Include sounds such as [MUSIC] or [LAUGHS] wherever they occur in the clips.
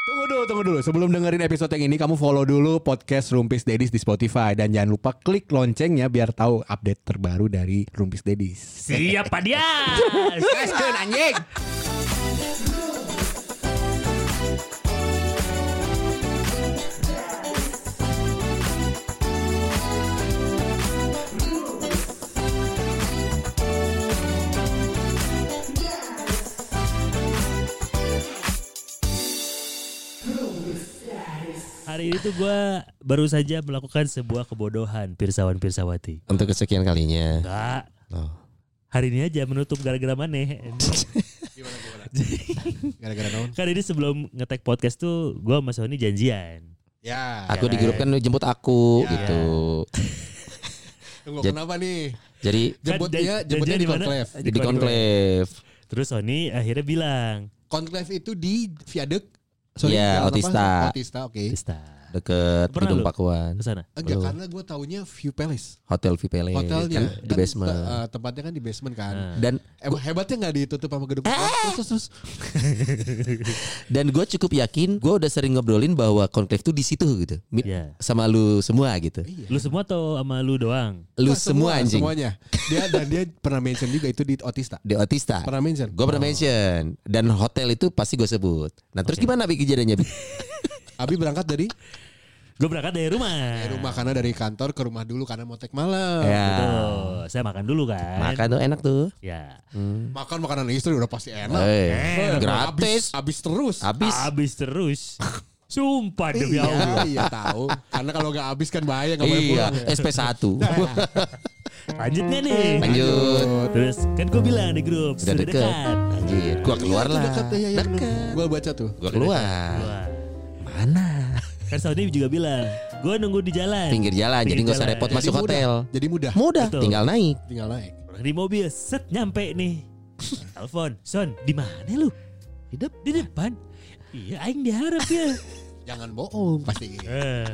Tunggu dulu, tunggu dulu. Sebelum dengerin episode yang ini, kamu follow dulu podcast Rumpis Dedis di Spotify dan jangan lupa klik loncengnya biar tahu update terbaru dari Rumpis Dedis. Siap Pak Dias. [LAUGHS] Gaskeun anjing. Hari ini tuh gue baru saja melakukan sebuah kebodohan Pirsawan Pirsawati. Untuk kesekian kalinya. Enggak. Oh. Hari ini aja menutup gara-gara maneh. [LAUGHS] Gara-gara naon? kan ini sebelum ngetek podcast tuh gue sama Sony janjian. Ya. Aku Ya di grup kan jemput aku Ya. gitu. [LAUGHS] Tunggu kenapa nih? Jadi Jemputnya, jan- jemputnya janjian di mana? Conclave. Di konklave. Terus Sony akhirnya bilang, Conclave itu di Viaduk. Jalan apa? Otista. Otista, oke. Pista. Deket Pernah gedung lu? Pakuan. Ke sana. Enggak, Belum. karena gue taunya View Palace. Hotel Vipele Hotelnya. kan di basement. eh, tempatnya kan di basement kan. Nah. Dan Emang hebatnya nggak ditutup sama gedung. Terus, terus, terus. [LAUGHS] dan gue cukup yakin gue udah sering ngobrolin bahwa konklave tuh di situ gitu. Mi- Iya. Sama lu semua gitu. Iya. Lu semua atau sama lu doang? Lu Enggak, semua anjing. Semuanya. Dia dan dia pernah mention juga itu di Otista. Di Otista. Pernah mention. Gue pernah mention dan hotel itu pasti gue sebut. Nah terus gimana Bi kejadiannya? [LAUGHS] Abi berangkat dari Gue berangkat dari rumah. dari rumah karena dari kantor ke rumah dulu karena mau take malam. ya. Betul. Saya makan dulu kan. Makan tuh enak tuh. Ya. Makan makanan istri udah pasti enak. Eh, Eh, gratis. Abis, abis terus. Habis. Habis terus. Sumpah demi Allah. Iya, iya tahu. Karena kalau nggak habis kan bahaya nggak boleh Iya, pulang. SP1. [LAUGHS] Lanjut nggak nih? Lanjut. Terus kan gue bilang di grup Udah sudah deket. Anjir, gua keluar Iya, itu lah. Dekat, iya, iya, bener. Deket. Gua baca tuh. Gua keluar. Wah. Mana? Kan Saudi juga bilang, gue nunggu di jalan. Pinggir jalan, jadi Pinggir nggak usah repot Jadi masuk mudah. hotel. Jadi mudah. Mudah, Betul. tinggal naik. Tinggal naik. Orang di mobil, set nyampe nih. [LAUGHS] Telepon, Son, di mana lu? Di, dep di depan. Iya, aing diharap ya. [LAUGHS] Jangan bohong pasti. Eh.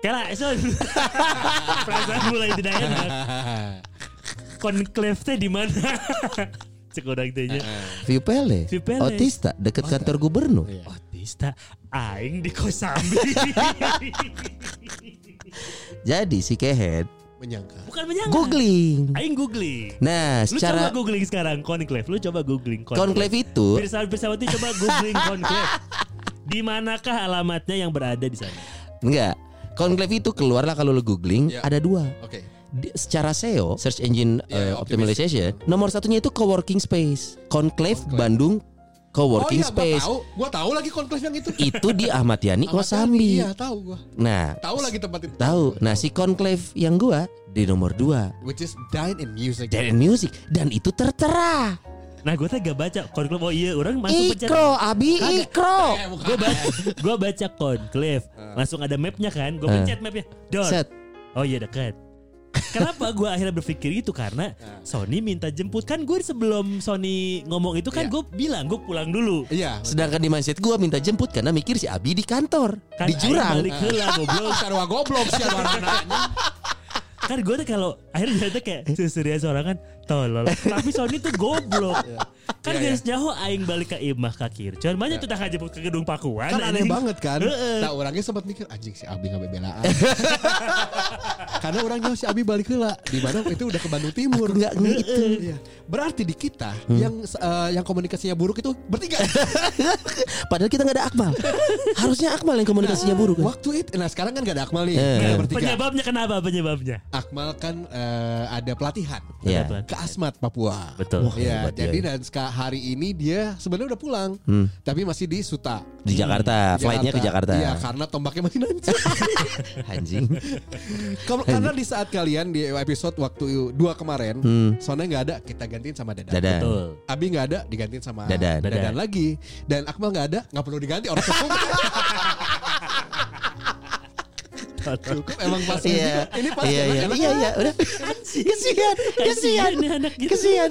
Kela, Son. [LAUGHS] Perasaan mulai tidak enak. Conclave teh di mana? Cek orang tanya. View Palace. View Palace. Otista, deket kantor gubernur. Iya. Otista, aing di Kosambi. [LAUGHS] Jadi si Kehead Menyangka. Bukan menyangka. googling. Aing googling. Nah, Lu coba secara googling sekarang Conclave. Lu coba googling conclave itu Pirsawan Pirsawati coba googling Conclave. Di manakah alamatnya yang berada di sana? enggak. Conclave itu keluarlah kalau lu googling Ya. ada dua. Oke. Di- secara SEO, search engine Ya, eh, optimization, nomor satunya itu coworking space. Conclave Bandung coworking oh, iya, space. Gua tahu. Gua tahu lagi conclave yang itu. Itu di Ahmad Yani Kosambi. Iya, tahu gua. Nah, Tahu lagi tempat itu. tahu. Nah, si conclave yang gua di nomor dua Which is Dine in Music. Dan Music dan itu tertera. Nah gue teh gak baca Conclave Oh iya orang masuk pencet Ikro, Abi Kagak. Ikro. Eh. Gue baca Gue baca Conclave Langsung ada mapnya kan Gue Eh. pencet mapnya Dot Set. Oh iya dekat Kenapa gue akhirnya berpikir itu Karena Sony minta jemput Kan gue sebelum Sony ngomong itu kan Iya. gue bilang Gue pulang dulu Iya. Sedangkan di mindset gua minta jemput karena mikir si Abi di kantor, Kan di jurang. balik heula goblok [LAUGHS] Sarwa goblok sih. Kan gue tuh kalau Akhirnya tuh kayak Serius orang kan Tolol [LAUGHS] Tapi Sony tuh goblok Kan Iya, guys jauh Aing balik ke Imah ke Kircon Banyak tuh tak jemput ke gedung Pakuan Kan aneh banget kan. Nah orangnya sempat mikir anjing si Abi nggak bebelaan. [LAUGHS] Karena orangnya si Abi balik heula. Di mana itu udah ke Bandung Timur. Aku nggak gitu. Iya. Berarti di kita yang eh, yang komunikasinya buruk itu bertiga. [LAUGHS] Padahal kita nggak ada Akmal. Harusnya Akmal yang komunikasinya buruk. kan? Waktu itu, nah sekarang kan gak ada Akmal nih. Eh. Nah, Nah, bertiga. penyebabnya kenapa penyebabnya? Akmal kan eh, ada pelatihan Iya. Betul. ke Asmat Papua. Betul. Wah, Iya, dia. jadi dan seka- hari ini dia sebenarnya udah pulang, Hmm. tapi masih di Suta. Di Jakarta, flightnya ke Jakarta. Iya, karena tombaknya masih nancap. [LAUGHS] Anjing. Kalau- karena di saat kalian di episode waktu dua kemarin, Hmm. Sona nggak ada, kita gantiin sama Dadan. Dadan. Betul. Abi nggak ada, digantiin sama Dadan. Dadan. lagi. Dan Akmal nggak ada, nggak perlu diganti orang [LAUGHS] cukup. emang pas Iya. ini pas Iya, iya. Iya, iya, udah. Kesian, kesian. nih anak gitu. Kesian.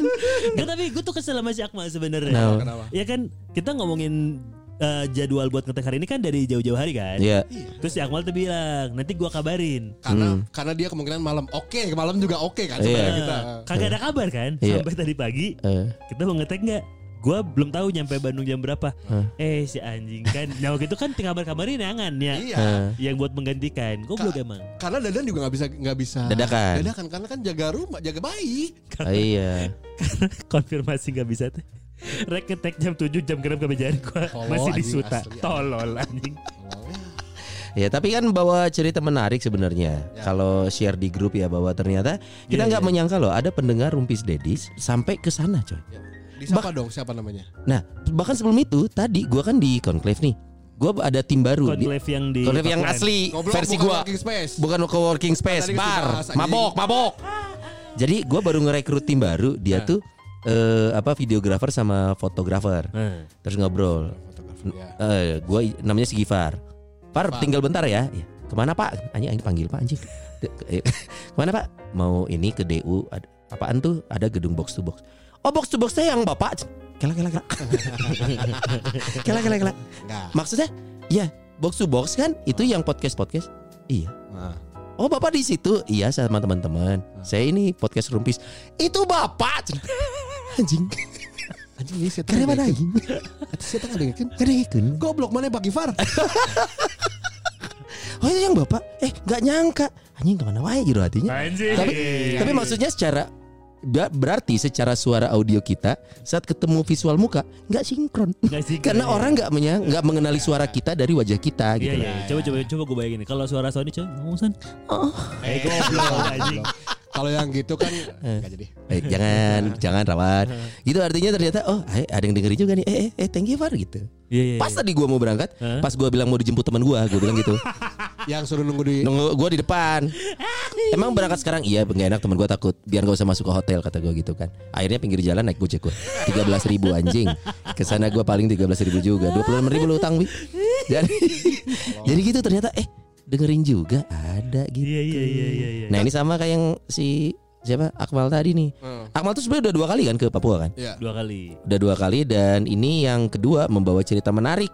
Nggak, tapi gue tuh kesel sama si Akmal sebenarnya. Kenapa? Kenapa? Ya kan kita ngomongin eh, jadwal buat ngetek hari ini kan dari jauh-jauh hari kan. Iya. Terus si Akmal tuh bilang nanti gua kabarin. Karena karena dia kemungkinan malam oke, malam juga oke kan Hmm. Iya. sebenarnya kita. Eh, kagak ada kabar kan Iya. sampai tadi pagi Eh, kita mau ngetek nggak? Gua belum tahu nyampe Bandung jam berapa. Hah? Eh si anjing kan. [LAUGHS] Nah waktu itu kan tinggal kabarin nangan ya. Iya. Yang buat menggantikan. Goblok emang. Karena Dadan juga nggak bisa nggak bisa Dadakan. Dadakan karena kan jaga rumah, jaga bayi. oh iya. Konfirmasi nggak bisa teh. Rek ngetek jam 7 jam genap kebejaran gua Tolol, masih di Suta. Tolol anjing. Ya tapi kan bawa cerita menarik sebenarnya Ya. kalau share di grup ya bahwa ternyata kita Iya, nggak iya. menyangka loh ada pendengar Rumpis Dedis sampai ke sana coy. Disapa dong siapa namanya? Nah bahkan sebelum itu tadi gua kan di conclave nih, gua ada tim baru. Di, Conclave yang di conclave yang asli Goblok, versi bukan gua, working space. bukan co-working space, Tadi kan bar, dibahas, anjing. mabok, mabok. Jadi gua baru ngerekrut tim baru, dia Nah. tuh eh, apa videografer sama fotografer, Nah, terus ngobrol. Fotografer ya. Eh, gua namanya si Gifar. Par, Pak. tinggal bentar ya. Ya, Ke mana Pak? Anjing, anjing panggil Pak anjing. [LAUGHS] Eh, [LAUGHS] Ke mana Pak? Mau ini ke DU. Ada, apaan tuh? Ada gedung box to box. Oh box to box saya yang Bapak. Kela kela kela. kela kela kela. Maksudnya? Ya box to box kan itu yang podcast podcast. Iya. Nah. Oh bapak di situ? Iya sama teman-teman. Saya ini podcast rumpis. Itu bapak. anjing. Anjing ini saya Karena mana anjing? Saya tengah dengerin. Kadang Goblok mana Pak Gifar? [LAUGHS] Oh itu yang bapak? Eh nggak nyangka. Anjing ke mana wae gitu hatinya. Anjing. Tapi tapi maksudnya secara berarti secara suara audio kita saat ketemu visual muka nggak sinkron Nggak [LAUGHS] sih, karena iya. orang nggak menya nggak mengenali suara kita dari wajah kita Iya gitu iya. Coba coba coba gue bayangin. Kalau suara Sony coba ngomong Son. Oh. Eh goblok. Kalau yang gitu kan enggak jadi. [LAUGHS] Eh, jangan jangan rawan gitu artinya ternyata oh eh, ada yang dengerin juga nih eh eh, eh thank you Far gitu Iya iya. pas tadi gua mau berangkat Hah? pas gua bilang mau dijemput teman gua gua bilang gitu [LAUGHS] Yang suruh nunggu di nunggu gua di depan [LAUGHS] emang berangkat sekarang iya nggak enak teman gua takut biar gak usah masuk ke hotel kata gua gitu kan akhirnya pinggir jalan naik gojek gua tiga belas ribu anjing ke sana gua paling tiga belas ribu juga dua puluh ribu lu utang jadi [LAUGHS] jadi gitu ternyata eh dengerin juga ada gitu Iya iya iya iya. iya. nah ini sama kayak yang si siapa Akmal tadi nih Hmm. Akmal tuh sebenarnya udah dua kali kan ke Papua kan Iya. Dua kali. udah dua kali dan ini yang kedua membawa cerita menarik.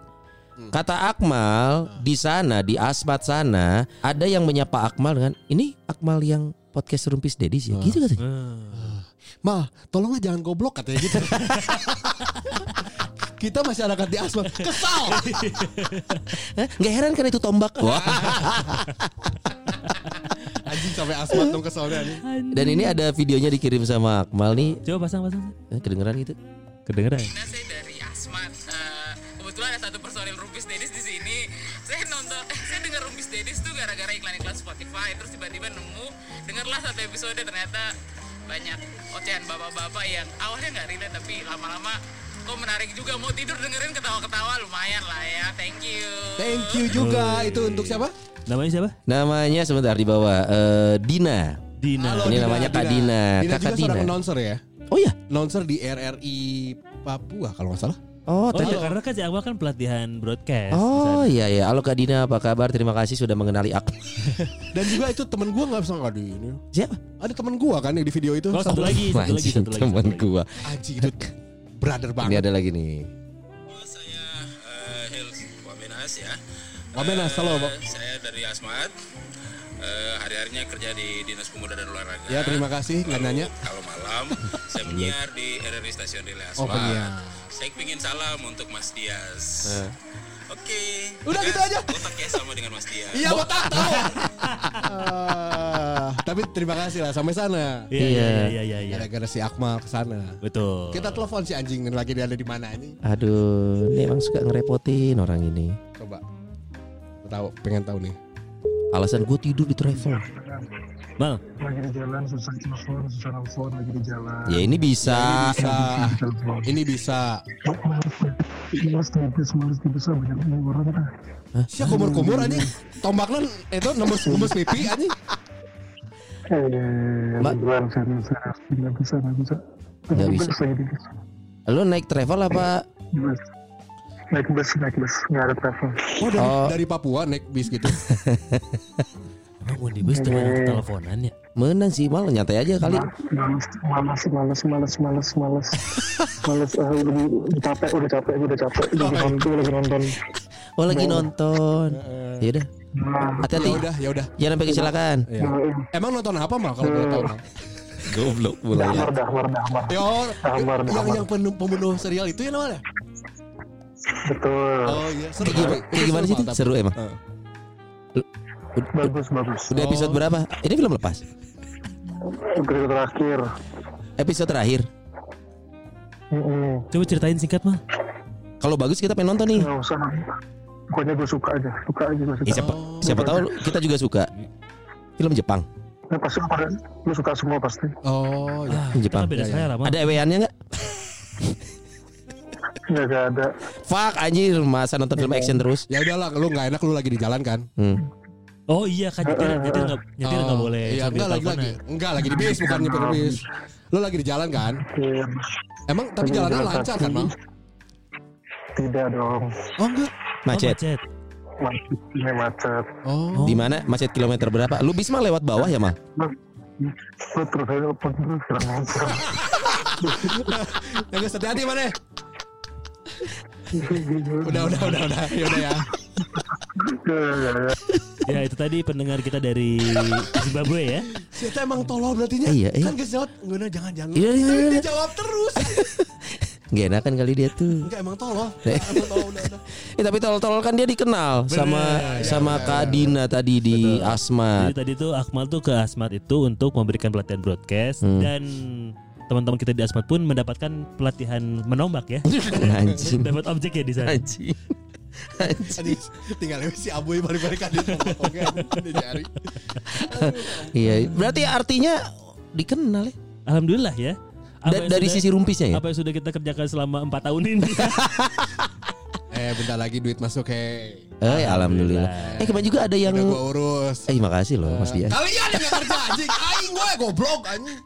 Kata Akmal di sana di Asmat sana ada yang menyapa Akmal dengan ini Akmal yang podcast Rumpis Dedis ya gitu katanya. Ah. Mal, tolonglah jangan goblok katanya gitu. [LAUGHS] Kita masih anak di asmat. Kesal. [LAUGHS] Hah? Nggak heran kan itu tombak. [LAUGHS] Wah. Anjing sampai asmat dong kesalnya nih. Dan ini ada videonya dikirim sama Akmal nih. Coba pasang pasang. Eh, Kedengeran gitu. Kedengeran. Nah, saya dari Spotify. Terus tiba-tiba nemu, dengarlah satu episode ternyata banyak ocehan bapak-bapak yang awalnya nggak relate tapi lama-lama kok menarik juga mau tidur dengerin ketawa-ketawa lumayan lah ya. Thank you. Thank you juga. Itu untuk siapa? Namanya siapa? Namanya sebentar di bawah eh, Dina. Dina. Halo, Ini namanya Kak Dina. Dina Kakak juga seorang Dina. announcer ya. Oh ya. Announcer di RRI Papua kalau nggak salah. Oh, Oh tadi. iya karena kan si Akmal kan pelatihan broadcast. Oh iya ya. Halo Kak Dina, apa kabar? Terima kasih sudah mengenali Akmal. [LAUGHS] Dan juga itu temen gua nggak bisa ngadu ini. Siapa? Ada temen gua kan yang di video itu. Oh satu lagi, satu lagi, satu lagi. teman satu lagi. gua. Anjing itu brother Ini banget. ada lagi nih. Saya uh, Hils Wamenas ya. Wamenas, Eh, halo, Pak. Saya dari Asmat. Eh, hari-harinya kerja di Dinas Pemuda dan Olahraga. Ya, terima kasih, nggak Lalu, nanya. Kalau malam [LAUGHS] saya menyiar di RRI Stasiun Relay Asmat. Oh, penyiar. Saya pingin salam untuk Mas Dias. Eh. Oke. Udah Juga gitu aja. Otaknya sama dengan Mas Dias. Iya, gua tahu. Ah, tapi terima kasih lah sampai sana. Iya iya iya iya iya. Gara-gara si Akmal ke sana. Betul. Kita telepon si anjing lagi dia ada di mana ini. Aduh, ini emang suka ngerepotin orang ini. Coba. Tahu, pengen tahu nih. Alasan gue tidur di travel. Bang, lagi di jalan susah telepon susah nelfon lagi di jalan Ya ini bisa. Bisa. telepon Ini bisa. tipis males tipis lah banyak orang ah Siapa kumur-kumur anjing? Tombaknya itu nembus nembus pipi anjing. eh bisa nggak bisa Nggak bisa. Lu naik travel apa? Naik bus naik bus nggak ada travel Oh dari, Oh. dari Papua naik bis gitu. [LAUGHS] emang mau di bus dengan teleponan ya? Menang sih malah nyantai aja kali. males males males males males males males [LAUGHS] ah, udah, udah capek udah capek udah capek udah nonton lagi nonton Oh lagi nonton. Ya udah, nah, Ya hati-hati. udah, ya udah. Jangan sampai kecelakaan. Iya. Emang nonton apa mah kalau boleh tahu? Mal? [LAUGHS] Goblok Dahmar, mulai. Dahmar, Dahmar. Yo, Dahmar, yang Dahmar. yang penuh, pembunuh serial itu ya namanya? Betul. Oh iya, seru. Kayak gimana, kayak gimana sih? Seru emang. Bagus, bagus. Udah episode berapa? Ini film lepas. Episode terakhir. Episode terakhir. Mm-mm. Coba ceritain singkat mah. Kalau bagus kita pengen nonton nih. Nggak usah. Pokoknya gue suka aja. Suka aja gue suka. Eh, siapa siapa tahu kita juga suka. Film Jepang. Nah, pasti lu suka semua pasti. Oh iya. Ah, Jepang. beda Ya, ya. Ada eweannya nggak? Nggak nggak ada. Fuck anjir masa nonton film action terus. Ya udahlah, lu nggak enak lu lagi di jalan kan? Hmm. Oh iya kan nyetir nyetir nggak nyetir nggak Oh, boleh. Iya, enggak lagi lagi. Enggak lagi di bis bukan nyetir bis. Lu lagi di jalan kan? Iya. Emang tapi jalannya jalan lancar kan, Bang? Tidak dong. Oh enggak. Oh, Macet. macet. Macet. Ini macet. Oh. Di mana? Macet kilometer berapa? Lu bis mah lewat bawah ya, Mal? Lu terus aja terus ajar. [LAUGHS] Yang hati-hati mana? Udah, udah, udah, udah. Ya udah ya. Ya, ya, ya. Ya itu tadi pendengar kita dari Zimbabwe ya. Kita emang tolol berarti nya. Iya, iya. Kan geus jawab, enggak jangan jangan. Iya, iya, iya. dia jawab terus. [LAUGHS] Gak enakan kali dia tuh. Enggak emang tolol. [LAUGHS] Eh. Emang tolol udah, udah. Eh tapi tolol-tolol kan dia dikenal sama sama Kak Dina tadi di Asma. Jadi tadi tuh Akmal tuh ke Asmat itu untuk memberikan pelatihan broadcast Hmm. dan teman-teman kita di Asmat pun mendapatkan pelatihan menombak ya. [LAUGHS] Anjing. Dapat objek ya di sana. Anjing. Anjing. Tinggal si Abuy balik-balik kan cari. Iya, berarti artinya dikenal ya. Alhamdulillah ya. Yang dari sudah- sisi rumpisnya ya. apa yang sudah kita kerjakan selama empat tahun ini. [LAUGHS] Eh bentar lagi duit masuk he. Eh, alhamdulillah. Eh kemarin juga ada yang Udah gua urus. Eh makasih loh Mas Bias. Kalian yang kerja anjing. Aing gue goblok anjing.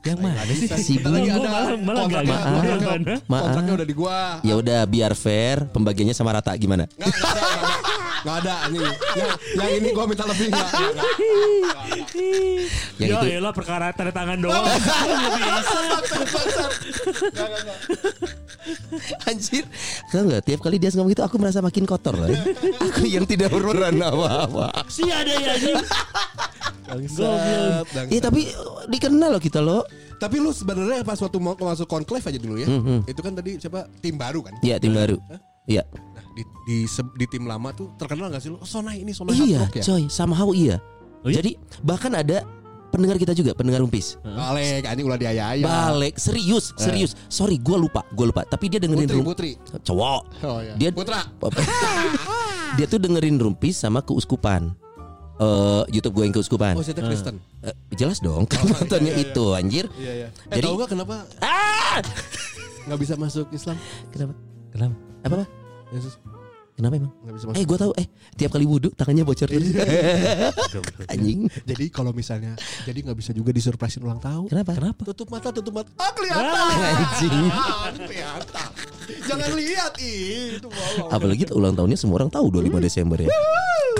Yang mana sih? Si ada malah- malah nggak kontraknya, gitu. kontraknya, udah di gua. Ya udah biar fair, pembagiannya sama rata gimana? Nggak, nggak ada, nggak ada. Anjing. Yang, yang ini gua minta lebih enggak. Yang ya itu elah perkara tanda tangan doang. [LAUGHS] Anjir. Tahu nggak tiap kali dia ngomong gitu aku merasa makin kotor loh. aku yang tidak berperan apa-apa. Si ada ya anjing. Bangsat, bangsat. Iya tapi dikenal loh kita loh. Tapi lu sebenarnya pas waktu mau masuk konklave aja dulu ya. Mhm. Itu kan tadi siapa tim baru kan? Iya tim baru. Iya. Di, di se- di tim lama tuh terkenal gak sih lu? Oh, Sonai ini Sonai Iya, hard rock ya. coy, somehow iya. Oh iya? Jadi bahkan ada pendengar kita juga, pendengar Umpis. Balik anjing ulah diaya-aya. Balik serius, serius. Sorry, gue lupa, gue lupa. Tapi dia dengerin Putri, rum- Putri. cowok. Oh iya. Dia Putra. [LAUGHS] dia tuh dengerin rumpis sama keuskupan. Eh YouTube gue yang keuskupan. Oh, saya Kristen. Eh, jelas dong, kan nontonnya iya, iya. itu anjir. Iya, iya. Eh, Jadi- tahu gak kenapa Ah! nggak bisa masuk Islam? Kenapa? Kenapa? Apa? apa? Yesus Kenapa emang? nggak bisa masuk. Eh, gue tahu. Eh, tiap kali wudhu tangannya bocor [LAUGHS] terus. Anjing. Jadi kalau misalnya jadi nggak bisa juga disurprisein ulang tahun. Kenapa? Kenapa? Tutup mata, tutup mata. Ah, kelihatan. Anjing. Ah, kelihatan. Jangan lihat ih, itu. Apalagi ulang tahunnya semua orang tahu 25 Desember ya.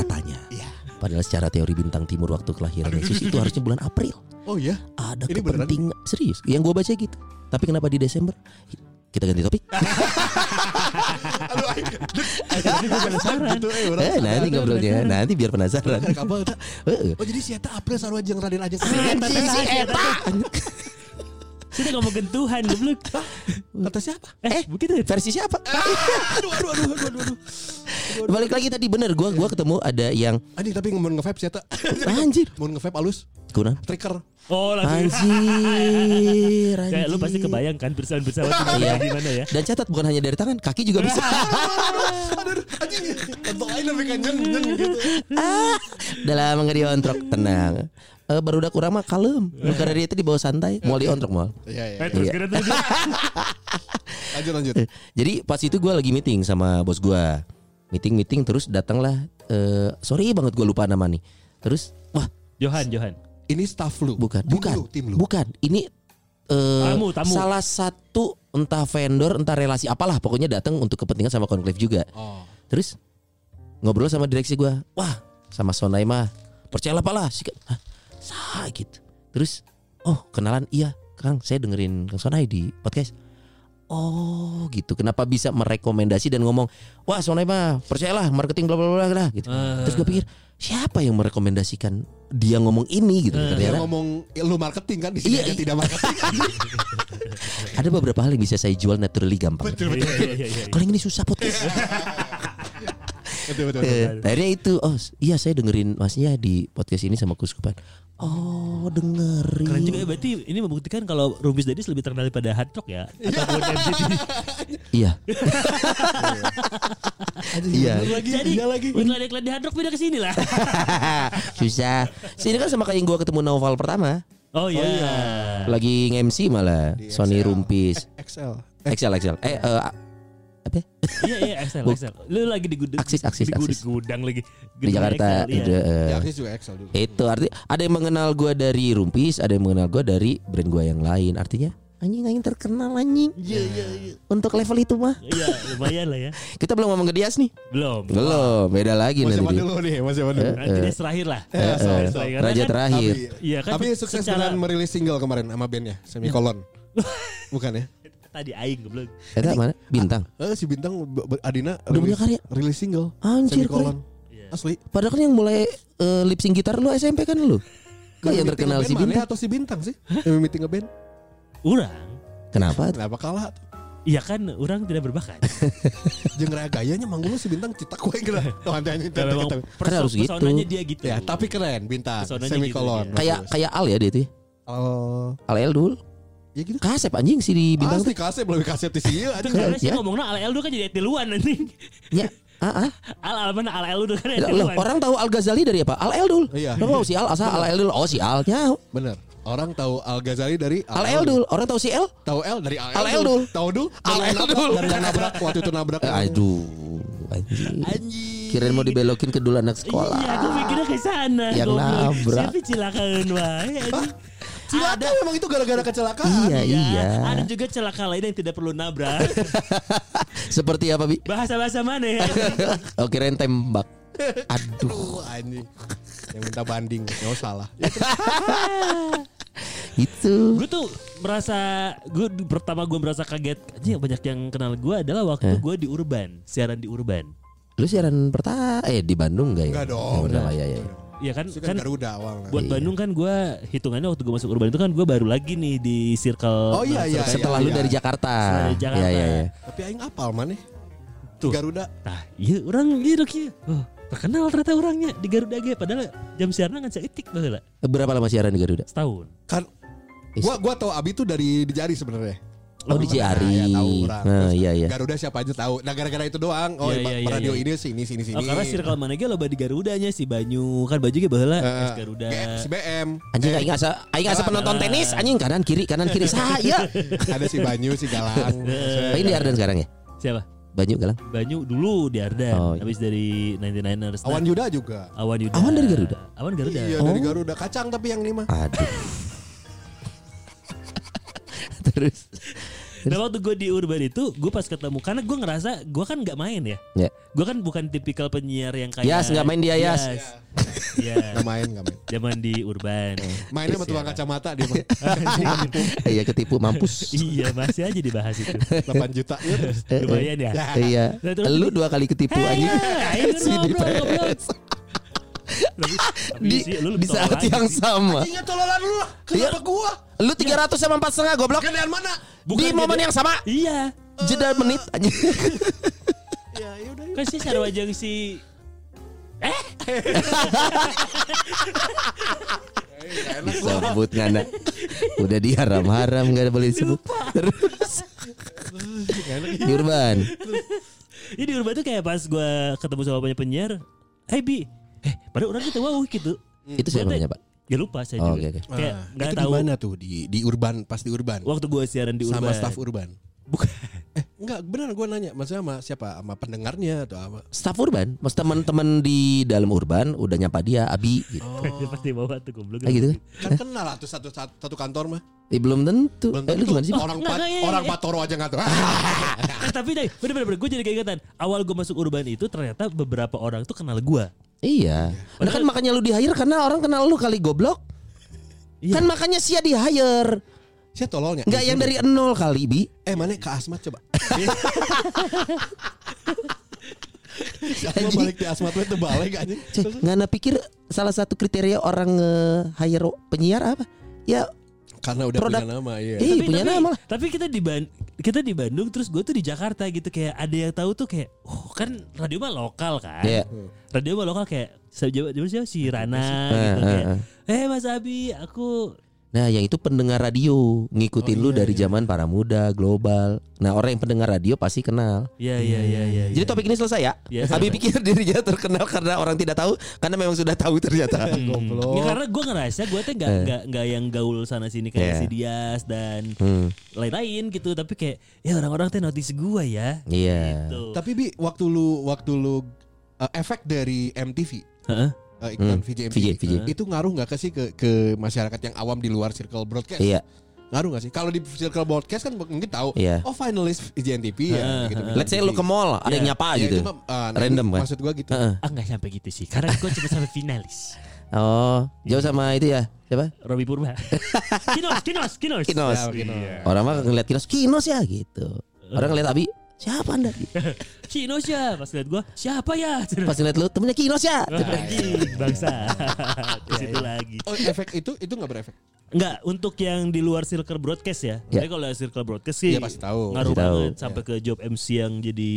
Katanya. Iya. Padahal secara teori bintang timur waktu kelahiran Yesus itu harusnya bulan April. Oh iya. Ada Ini kepentingan serius. Yang gue baca gitu. Tapi kenapa di Desember? Kita ganti topik. Aduh. Gitu, eh, orang Eh, nanti ngobrolnya. Nanti biar penasaran. Heeh. Oh jadi si Eta April sarua jeung Raden Ajeng Anjing si Eta. Sudah ngomong gentuhan goblok. Kata siapa? Eh, begitu. Versi siapa? Aduh aduh aduh aduh aduh. Aduh. Balik lagi tadi bener gua gua ketemu ada yang Anjing tapi mau nge-vape si Eta. anjir. Mau nge-vape alus. Kuna. Trigger. Oh, langsung. Anjir, anjir. [LAUGHS] Kayak lu pasti kebayang kan bersama-bersama itu Iya. gimana ya? Dan catat bukan hanya dari tangan, kaki juga bisa. [LAUGHS] Anjing. Lain kan gitu. ah, lama nggak diontrok, tenang. Eh, baru udah kurang mah kalem. Karena dia itu dibawa santai, mau diontrok mau. Iya iya. Terus Iya. terus. [LAUGHS] Lanjut lanjut. Jadi pas itu gue lagi meeting sama bos gue, meeting meeting terus datanglah. Eh, sorry banget gue lupa nama nih. Terus, wah Johan, Johan. Ini staff lu. bukan, Tim bukan, lu, tim lu. bukan. Ini eh, Tamu, tamu. salah satu entah vendor, entah relasi apalah, pokoknya datang untuk kepentingan sama konklave juga. Oh. Terus ngobrol sama direksi gua, wah sama Sonai mah percayalah palah sih sah gitu. Terus oh kenalan iya Kang saya dengerin Kang Sonai di podcast. Oh gitu. Kenapa bisa merekomendasi dan ngomong wah Sonai mah percayalah marketing bla bla bla bla gitu. Ah. Terus gue pikir siapa yang merekomendasikan dia ngomong ini gitu Dia ternyata ngomong "Ya, lu marketing kan di sini Iya, ada iya. tidak marketing. [LAUGHS] ada beberapa hal yang bisa saya jual naturally gampang kalau yang ini susah podcast [LAUGHS] betul betul. Eh, akhirnya itu oh iya saya dengerin masnya di podcast ini sama kuskupan oh dengerin Keren juga ya berarti ini membuktikan kalau Rumpis Dadis lebih terkenal daripada Hard Rock ya MCT. iya [LAUGHS] iya lagi Jadi iya di Hard Rock pindah ke sini lah. [LAUGHS] susah sini kan sama kayak yang gua ketemu Naufal pertama Oh iya. lagi nge-MC malah Di Sony XL. Rumpis XL. Excel Excel eh eh, apa Iya iya Excel Excel. Lu lagi di gudang. Aksis, aksis, di gudang, aksis. gudang lagi. di Gedung Jakarta Excel, iya. eh, Ya, Aksis juga XL dulu. itu arti ada yang mengenal gua dari Rumpis ada yang mengenal gua dari brand gua yang lain artinya anjing anjing terkenal anjing Iya iya iya. untuk level itu mah Iya lumayan lah ya. [LAUGHS] kita belum ngomong ke Dias nih Belum. belum beda lagi Masih nanti dia. dulu nih? Masih apa dulu? Nanti dia terakhir lah. Eh, Eh, so- eh, so. Karena Raja kan- terakhir Tapi, Iya kan. tapi sukses secara- dengan merilis single kemarin sama bandnya semikolon. [LAUGHS] Bukan ya? Tadi aing goblok. Eta mana bintang Eh si bintang Adina Udah punya karya? rilis single. Anjir, semikolon. Iya. Asli. padahal kan yang mulai eh, lip sync gitar lu SMP kan lu kok yang terkenal si mana bintang atau si bintang sih? Yang meeting ngeband. Urang. kenapa Kenapa kalah? Iya kan orang tidak berbakat. [LAUGHS] Jeung raya gayanya manggul si bintang cita kue nanti. Kan harus gitu. pesonanya dia gitu. Ya, tapi keren bintang. Semikolon. gitu, kayak kayak Al ya dia tuh ya. Al El dul ya gitu. kasep anjing si di bintang Asli tuh kasep lebih kasep di sini. Kan karena sih Ya. ngomongnya al el kan jadi etiluan nanti. ya ah, ah. Al al mana al el kan Loh, orang tahu Al Ghazali dari apa Al El dul Iya. Lo tahu si Al asal Al El dul oh si Al ya Bener. Orang tahu Al Ghazali dari Al El dul orang tahu si El Tahu L dari Al Al El dul. Tahu dul. Al Dari yang El nabrak, dul. Dari yang nabrak waktu itu nabrak. Eh, aduh anjing Anjing. kirain mau dibelokin ke dulu anak sekolah Iya, aku mikirnya ke sana. Yang nabrak. Siapa cilakaan wae. anjing. Cilaka memang itu gara-gara kecelakaan. iya iya Ada juga celaka lain yang tidak perlu nabrak. [LAUGHS] seperti apa bi Bahasa-bahasa mana ya? oh kirain tembak aduh [LAUGHS] anjing. Yang minta banding. Nggak salah. [LAUGHS] itu gue tuh merasa gue pertama gue merasa kaget anjing banyak yang kenal gue adalah waktu Eh. gue di Urban siaran di Urban lu siaran pertama eh di Bandung enggak ya Enggak dong. Oh, udah, ya, ya, ya. Iya kan kan kan Garuda awal. buat Iya. Bandung kan gue hitungannya waktu gue masuk Urban itu kan gue baru lagi nih di circle Oh, iya, iya, setelah iya, lu iya. dari Jakarta Setelah dari Jakarta. Iya, iya, iya. Tapi aing apal mana? Tuh. Garuda. Nah, iya orang gitu kia. Oh, terkenal ternyata orangnya di Garuda ge padahal jam siaran kan seetik baheula berapa lama siaran di Garuda setahun. Kan gua gua tahu Abi tuh dari di Jari sebenarnya. Oh di [LAUGHS] Ciari ya, tahu orang. nah iya iya Garuda siapa aja tahu. Nah gara-gara itu doang. Oh, Iya, iya, iya, iya, radio iya. ini sini sini sini. Oh, karena circle mana ge loba di Garudanya si Banyu kan baju ge baheula Eh, es Garuda. BM, si BM. anjing aing asa aing asa penonton tenis anjing kanan kiri kanan kiri [LAUGHS] saya Ada si Banyu, si Galang. [LAUGHS] ini di Ardan sekarang ya Siapa? Banyu galang Banyu dulu di Ardan, Oh, iya. habis dari 99ers. Nah, Awan Yuda juga. Awan Yuda. Awan dari Garuda? Awan Garuda. Iya Oh. dari Garuda. Kacang tapi yang lima. aduh [LAUGHS] terus Nah waktu gue di Urban itu, gue pas ketemu karena gue ngerasa gue kan nggak main ya. ya Gue kan bukan tipikal penyiar yang kayak Yas, nggak main dia, Yas. Iya. [LAUGHS] Gak main, gak main. Zaman di Urban. Mainnya sama tukang kacamata dia mah. [LAUGHS] iya ketipu mampus iya masih aja dibahas itu. 8 juta. Iya, terus. Lumayan ya. iya Nah, lu dua kali ketipu Hey, anjing ayo si di [LAUGHS] di, sih, lu di saat aja yang sih. sama Ingat tololan lu lah. Kenapa Iya. gua? lu 300 sama 4 setengah goblok Gandean mana? di momen yang sama Iya. jeda menit anjing Ya, ya udah. Kan sih sarwa jeung si sebut ngana udah diharam-haram nggak boleh disebut terus di urban Ini di Urban tuh kayak pas gue ketemu sama banyak penyiar, hey Bi, eh pada orang kita wow gitu. itu siapa namanya pak Ya lupa saya Oh, juga. oke, oke. Kayak Ah, nggak itu tahu. di mana tuh di di Urban pas di Urban Waktu gue siaran di Urban. sama staff Urban. Bukan. Enggak benar gua nanya, maksudnya sama siapa? Sama pendengarnya atau apa? staff urban mas teman-teman di dalam urban udah nyapa dia abi gitu Dia pasti bawa tuh goblok. kayak gitu kan Kan kenal lah tuh satu satu, satu kantor mah. eh, belum tentu Belum eh lu tentu. gimana sih? Orang pat, nggak, iya, orang iya. Patoro aja nggak tuh. [LAUGHS] [LAUGHS] Eh, tapi deh, bener-bener gue jadi keingetan. Awal gue masuk Urban itu ternyata beberapa orang tuh kenal gue. iya nah kan makanya lu di hire karena orang kenal lu kali goblok Iya. kan makanya sia di hire Saya tololnya. nggak yang dari nol kali bi Eh mana ke Asmat coba. [LAUGHS] Gua balik di asmat teu balik anjing. Cek, ngana pikir salah satu kriteria orang nge-hire penyiar apa? Ya, Karena udah Produk- punya nama iya. Ih, punya tapi, nama lah. Tapi kita di Ban- kita di Bandung terus gue tuh di Jakarta gitu kayak ada yang tahu tuh kayak oh kan radio mah lokal kan. Iya. Radio mah lokal kayak siapa siapa si Rana Eh, gitu eh, kayak. eh. Eh Mas Abi, aku Nah, yang itu pendengar radio, ngikutin Oh, lu iya, dari iya. zaman para muda, global. Nah, orang yang pendengar radio pasti kenal. Iya iya iya iya. Jadi iya. topik ini selesai ya? Iya, Abi pikir [LAUGHS] dirinya terkenal karena orang tidak tahu, karena memang sudah tahu ternyata. [LAUGHS] Hmm. Goblok. Ya, karena gue ngerasa gue tuh nggak Eh. nggak nggak yang gaul sana sini kayak Iya. si Dias dan Hmm, lain-lain gitu tapi kayak ya orang-orang tuh notice gue ya. iya. Gitu. Tapi bi waktu lu waktu lu uh, efek dari MTV Heeh. Uh, iklan Hmm, VJ VJ, itu ngaruh nggak ke sih ke ke masyarakat yang awam di luar circle broadcast? Iya. Ngaruh nggak sih? Kalau di circle broadcast kan mungkin tahu. Iya. Oh finalis VJ MTV ya. gitu, Let's say lu ke mall, ada yang Iya. nyapa Ya, gitu. itu mah, uh, nah, Random kan? Maksud gua gitu. Heeh. Ah nggak sampai gitu sih karena gue cuma sampai finalis. Oh, jauh sama itu ya? Siapa? Robi Purba. [LAUGHS] kinos, kinos, kinos. Kinos. Ya, Kinos. Iya. Orang mah ngeliat Kinos, Kinos ya gitu. Orang ngeliat Abi, siapa anda? [LAUGHS] Kinos ya. Pas lihat gue, siapa ya? [LAUGHS] Pas ngeliat lu, temennya Kinos ya. Bangsa. [LAUGHS] Ke situ lagi. Oh efek itu itu nggak berefek? Enggak, untuk yang di luar circle broadcast ya. Ya. Jadi kalau circle broadcast sih Iya, pasti tahu. ngaruh Pasti tahu. banget sampai ke job MC yang jadi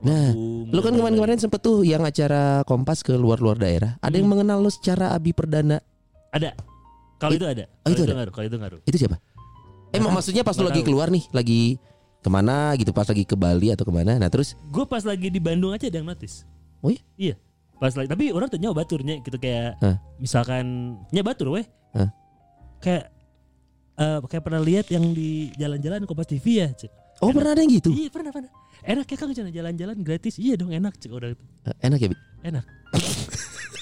Nah, lu kan dan kemarin-kemarin sempet tuh yang acara Kompas ke luar-luar daerah. Ada yang mengenal lu secara Abi Perdana. Ada. Kalau itu ada. Oh, Kalau itu itu ada? ngaruh. Kalau itu ngaruh. Itu siapa? Eh, mak- maksudnya pas lu lagi tahu. keluar nih, lagi ke mana gitu, pas lagi ke Bali atau ke mana? Nah terus, Gue pas lagi di Bandung aja ada yang notice. Oh iya? Iya. Pas lagi, tapi orang tuh nyawa baturnya gitu kayak Hah? misalkan nya batur weh. Hah? Kayak eh kayak pernah lihat yang di jalan-jalan Kompas TV ya, Cek. oh Enak. pernah ada yang gitu? Iya, pernah pernah. Enak ya Kang jalan-jalan gratis. Iya dong enak cek orang itu. Eh, Enak ya, Bi? Enak.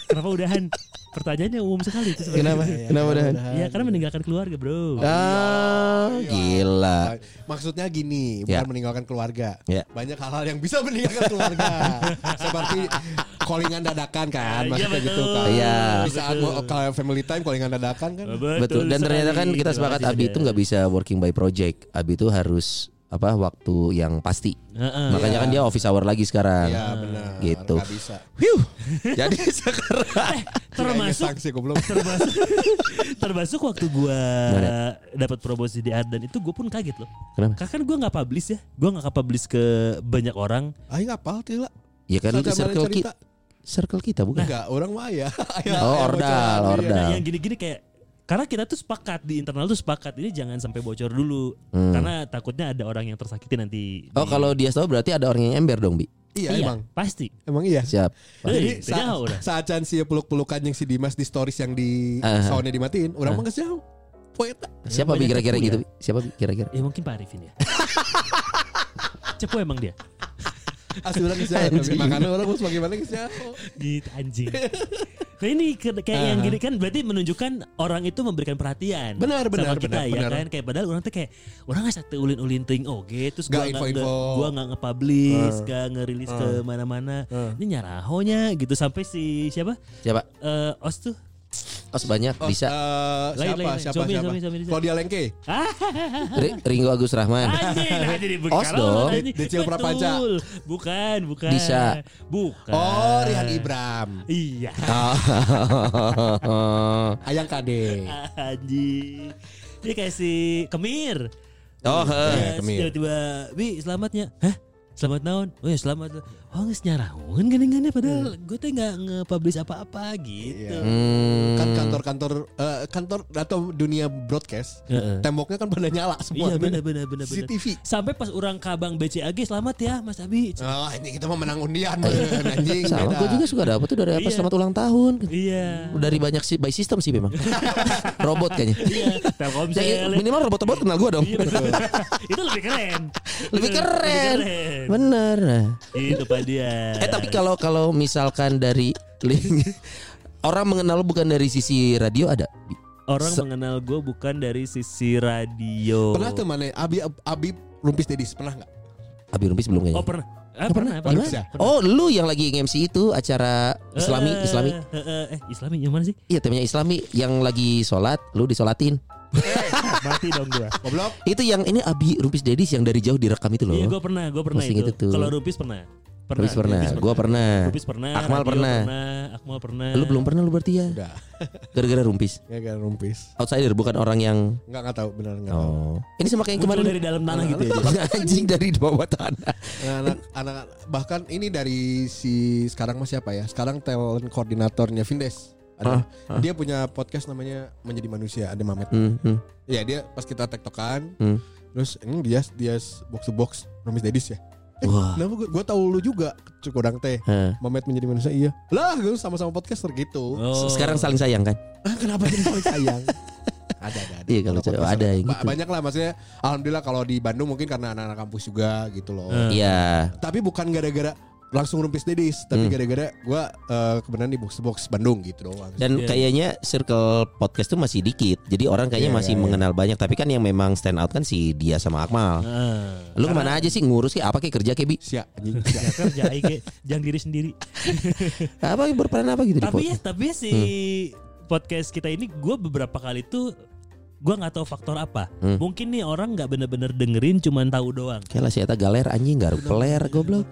Kenapa udahan? Pertanyaannya umum sekali itu sebenarnya. Kenapa? Kenapa udahan? Iya, karena meninggalkan keluarga, Bro. Ah, gila. Maksudnya gini, Ya. bukan meninggalkan keluarga. Ya. Banyak hal-hal yang bisa meninggalkan keluarga. [LAUGHS] Seperti callingan dadakan kan, Iya, maksudnya gitu betul. kan. Iya. Di saat mau kalau family time callingan dadakan kan. Betul. Dan ternyata kan kita sepakat Abi itu nggak bisa working by project. Abi itu harus apa waktu yang pasti. Makanya kan dia office hour lagi sekarang. Iya benar. Gitu. Nggak bisa. Whew. [LAUGHS] Jadi sekarang termasuk sanksi goblok. termasuk [LAUGHS] termasuk waktu gua Mana? dapat promosi di Ardan itu gue pun kaget loh. Kenapa? Karena kan gue nggak publish ya, gue nggak publish ke banyak orang. Aing apal tuh lah. ya kan Saat circle kita, circle kita bukan? Enggak, orang mah ya. Oh, ordal, ordal. Nah, yang gini-gini kayak karena kita tuh sepakat di internal tuh sepakat ini jangan sampai bocor dulu Hmm. karena takutnya ada orang yang tersakiti nanti. Oh di- kalau dia tahu berarti ada orang yang ember dong bi. Iya, iya, emang. pasti. Emang iya. Siap. Eh, Jadi saat, saat Chan si peluk-pelukan yang si Dimas di stories yang di Ah. soundnya dimatiin, orang mah geus jauh. Poeta. Siapa bi kira-kira gitu? ya. Bi? Siapa Bi kira-kira? Ya mungkin Pak Arifin ya. [LAUGHS] Cepu emang dia. Asli orang tapi Makanya orang harus bagaimana jauh. Gitu anjing. Nah ini kayak yang gini kan berarti menunjukkan orang itu memberikan perhatian Benar, benar, sama kita benar, ya benar. kan kayak padahal orang tuh kayak orang nggak satu ulin ulin ting oh gitu terus Nggak gua nggak info-info. nggak- gua nggak nge-publish nggak ngerilis ke mana-mana ini nyarahonya gitu sampai si siapa Siapa? Eh os tuh Oh sebanyak Oh, bisa. Lain, siapa, lain. siapa, Suami, siapa? suami. Claudia Lengke. Ri- Ringo Agus Rahman. anjing nah Os dong. Decil Prapanca. Bukan bukan Disa. bukan Oh, Rihan Ibram. iya Oh. [LAUGHS] Ayang Kade. anjing dia kayak si Kemir Oh, Ya, heh. Iya, Kemir. tiba-tiba Bi selamatnya Hah? Selamat naon Oh ya selamat Oh nggak nyaraun gini-gini Padahal gue tuh nggak nge-publish apa-apa gitu Hmm. Kan kantor-kantor eh, kantor atau dunia broadcast, Heeh. temboknya kan pada nyala semua. Iya benar benar. CCTV. Sampai pas orang kabang BCAG selamat ya Mas Abi Oh, ini kita mau menang undian, men, [LAUGHS] anjing. Sama gue juga suka dapet tuh dari apa Iya. selamat ulang tahun. Iya Dari banyak sih by system sih memang. [LAUGHS] Robot kayaknya. Iya Telkomsel Ya, minimal robot-robot kenal gue dong. Iya Itu lebih keren Lebih keren. keren. Bener. Nah. Itu Dia Eh tapi kalau kalau misalkan dari link [LAUGHS] orang mengenal lu bukan dari sisi radio ada. Orang Se- mengenal gue bukan dari sisi radio Pernah tuh mana? Abi Abi Rumpis Dedis pernah nggak? Abi Rumpis belum kayaknya. Oh pernah Ah, pernah, Pernah. pernah. Pernah. Oh lu yang lagi MC itu acara Islami Eh, Islami eh, eh, eh, Islami yang mana sih? Iya temanya Islami yang lagi sholat lu disolatin Mati dong gua. Goblok. Itu yang ini Abi Rumpis Dedis yang dari jauh direkam itu loh Iya, gue pernah, gue pernah Posting itu. itu tuh. Kalau Rupis pernah. Pernah. Rupis pernah. Gua pernah. Rupis pernah. Akmal Radio pernah. Akmal pernah. Lu belum pernah lu berarti ya? Udah. [LAUGHS] Gara-gara rumpis. Kan rumpis. Outsider bukan orang yang Enggak enggak tahu benar enggak tahu. Oh. Ini sama kayak kemarin dari dalam tanah gitu ya. [LAUGHS] anjing dari bawah tanah. anak anak bahkan ini dari si sekarang mas siapa ya sekarang talent koordinatornya Vindes ada dia punya podcast namanya menjadi manusia ada Mamet Hmm, hmm, ya dia pas kita tektokan hmm. terus ini dia dia box to box Romis Dedis ya eh, Wah. kenapa gue, gue tahu lu juga cukurang teh Hah. Mamet menjadi manusia iya lah gue sama-sama podcaster gitu Oh. Sekarang saling sayang kan? ah, kenapa jadi saling sayang [LAUGHS] ada ada ada Iya, kalau podcaster ada yang ba- gitu. banyak lah maksudnya alhamdulillah kalau di Bandung mungkin karena anak-anak kampus juga gitu loh. Iya. tapi bukan gara-gara langsung rumpis dedis tapi Hmm. gara-gara gue kebenaran di box box Bandung gitu doang Dan Iya. kayaknya circle podcast tuh masih dikit. Jadi orang kayaknya Iya, masih iya, iya. mengenal banyak. Tapi kan yang memang stand out kan si dia sama Akmal. Ah. Lu ke mana aja sih ngurus kayak apa kayak kerja kayak bi? Sia. [LAUGHS] Ya kerja Ike, jangan diri sendiri. Apa berperan apa gitu di tapi ya, tapi ya si podcast kita ini gue beberapa kali tuh gue nggak tahu faktor apa. Hmm. Mungkin nih orang nggak bener-bener dengerin, cuman tahu doang. Kayak lah si Eta galer anjing garuk peler goblok.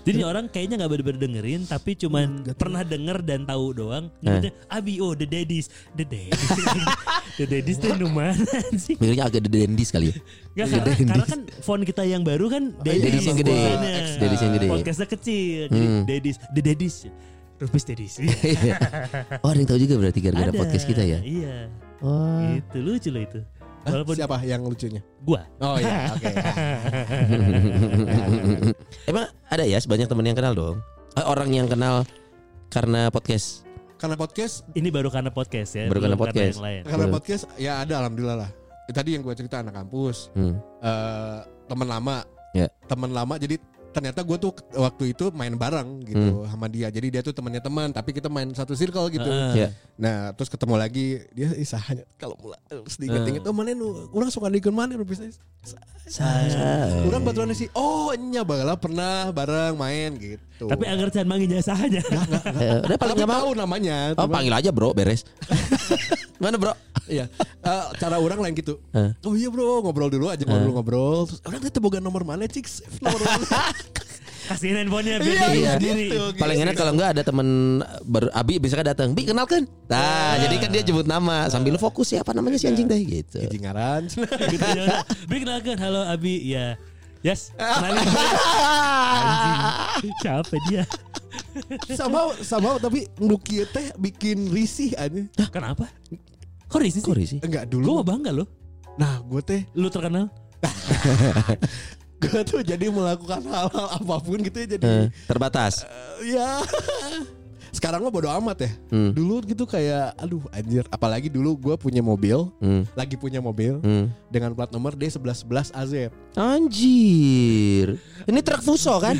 Jadi orang kayaknya nggak bener-bener dengerin, tapi cuman pernah denger dan tahu doang. Nyebutnya Abi, oh the daddies, the daddies, [LAUGHS] the daddies tuh numan sih. Mikirnya agak dendis kali ya. Nggak, karena, karena kan font kita yang baru kan Daddies yang gede. Daddies yang gede. Podcastnya kecil, jadi Hmm. daddies, the daddies, rupis daddies. [LAUGHS] oh ada yang tahu juga berarti gara-gara podcast kita ya. Iya. Oh. Itu lucu loh itu. Walaupun siapa yang lucunya gua. oh iya oke [LAUGHS] Emang ada ya banyak temen yang kenal dong. Eh, orang yang kenal karena podcast. karena podcast Ini baru karena podcast ya. Baru karena podcast. yang lain. karena podcast ya ada alhamdulillah lah tadi yang gue cerita anak kampus Hmm. eh teman lama Ya. teman lama jadi ternyata gue tuh waktu itu main bareng gitu sama dia jadi dia tuh temannya teman tapi kita main satu circle gitu Heeh. Ya. nah terus ketemu lagi dia isahanya kalau mulai terus diinget-inget oh mana nu orang suka diikut mana nu bisa Saya. Orang baturan sih oh nya bala pernah bareng main gitu Tapi agar can manggil jasanya. Eh, udah paling nggak mau. namanya Oh panggil aja bro beres. [LAUGHS] Mana bro? Iya. Eh, cara orang lain gitu. Oh iya bro, ngobrol dulu aja ngobrol-ngobrol. Terus orang teh boga nomor mana, Cik? Nomor mana? [LAUGHS] Kasihin handphonenya biar Iya, dia iya, sendiri. gitu. Paling enak kalau nggak ada temen ber Abi bisa kan datang. Bi kenalkan. Nah, jadi kan dia jemput nama sambil fokus ya apa namanya si anjing teh gitu. Gitu ya. Bi kenalkan, halo Abi. Ya. Yes, kenalin. [LAUGHS] Anjing. Siapa dia? sama sama tapi Nukia teh bikin risih aja. Kenapa? Kok risih Kok sih? risih? Enggak dulu. mau bangga loh. Nah, gue teh Lu terkenal. [LAUGHS] gue tuh jadi melakukan hal-hal apa pun gitu ya jadi Eh, terbatas. eh, ya [LAUGHS] sekarang mah bodo amat ya. Hmm. Dulu gitu kayak aduh anjir, apalagi dulu gue punya mobil, Hmm. lagi punya mobil Hmm. dengan plat nomor D1111 AZ. Anjir. Ini truk fuso kan?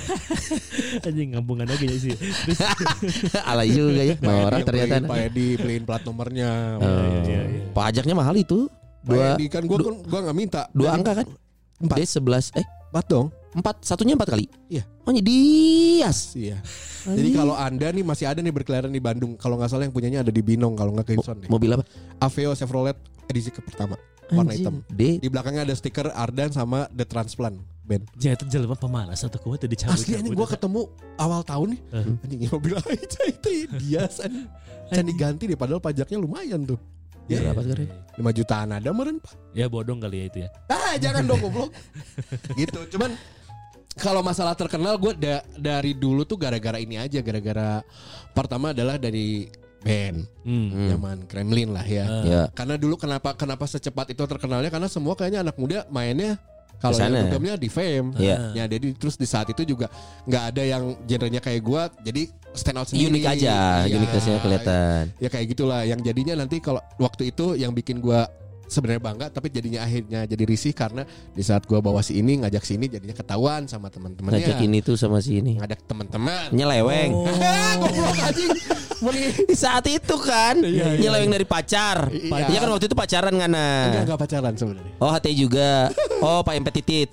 [LAUGHS] Anjing ngambungan lagi ya sih. Terus [LAUGHS] Alay juga ya. Nah, Edi orang ternyata. Pak Edi beliin plat nomornya. Oh. iya, iya. Pajaknya mahal itu. Pak Dua Edi kan gue kan gua nggak minta. dua angka kan? Empat. D 11 eh Empat dong. empat satunya empat kali. Iya. Oh Dias. Iya. Jadi kalau anda nih masih ada nih berkeliaran di Bandung. Kalau nggak salah yang punyanya ada di Binong. Kalau nggak Kingston deh. Mobil apa? Aveo Chevrolet edisi ke pertama. Warna Anjing. hitam. D Di belakangnya ada stiker Ardan sama The Transplant band. Jangan terjelma pemalas atau kuat tadi cabut. Asli ini gue ketemu awal tahun nih. Eh. Anjing mobil [LAUGHS] aja itu dia. Can diganti deh padahal pajaknya lumayan tuh. Ya, Ya, berapa sekarang? 5 jutaan ada meren Pak. Ya bodong kali ya itu ya. Ah jangan dong goblok. [LAUGHS] gitu. Cuman kalau masalah terkenal gue da- dari dulu tuh gara-gara ini aja. Gara-gara pertama adalah dari band Hmm. zaman Kremlin lah ya. Ya. Karena dulu kenapa kenapa secepat itu terkenalnya karena semua kayaknya anak muda mainnya kalau yang dugamnya di fame. Iya. Ya jadi terus di saat itu juga nggak ada yang genrenya kayak gua jadi stand out sendiri. Unik aja, Iya. uniknya kelihatan. Ya kayak gitulah yang jadinya nanti kalau waktu itu yang bikin gua sebenarnya bangga tapi jadinya akhirnya jadi risih karena di saat gua bawa si ini ngajak si ini jadinya ketahuan sama teman-temannya. Ngajak ini tuh sama si ini. Ngajak teman-teman. Nyeleweng. Ah, [LAUGHS] goblok anjing. Meni- [LAUGHS] Di saat itu kan Iya, iya. nyeleweng dari pacar. Iya. Iya kan waktu itu pacaran kan Enggak, nah. enggak pacaran sebenarnya. Oh hati juga. Oh Pak Empet Titit.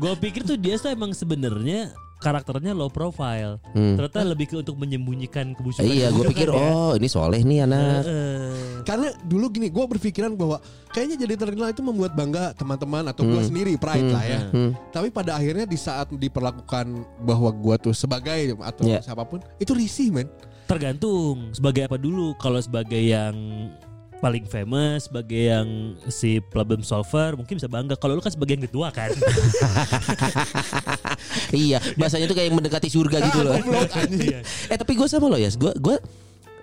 Gue pikir tuh dia tuh emang sebenarnya karakternya low profile. Hmm. Ternyata lebih ke untuk menyembunyikan kebusukan. Iya, gue pikir oh ini soleh nih anak. Eh, Karena dulu gini, gue berpikiran bahwa kayaknya jadi terkenal itu membuat bangga teman-teman atau gue sendiri pride lah ya. Hmm. Tapi pada akhirnya di saat diperlakukan bahwa gue tuh sebagai atau Ya. siapa pun itu risih men. tergantung sebagai apa dulu. Kalau sebagai yang paling famous, sebagai yang si problem solver, mungkin bisa bangga. Kalau lu kan sebagai yang kedua kan. [LAUGHS] iya, bahasanya tuh kayak yang mendekati surga gitu loh. Iya. [LAUGHS] eh tapi gue sama lo ya, gue gue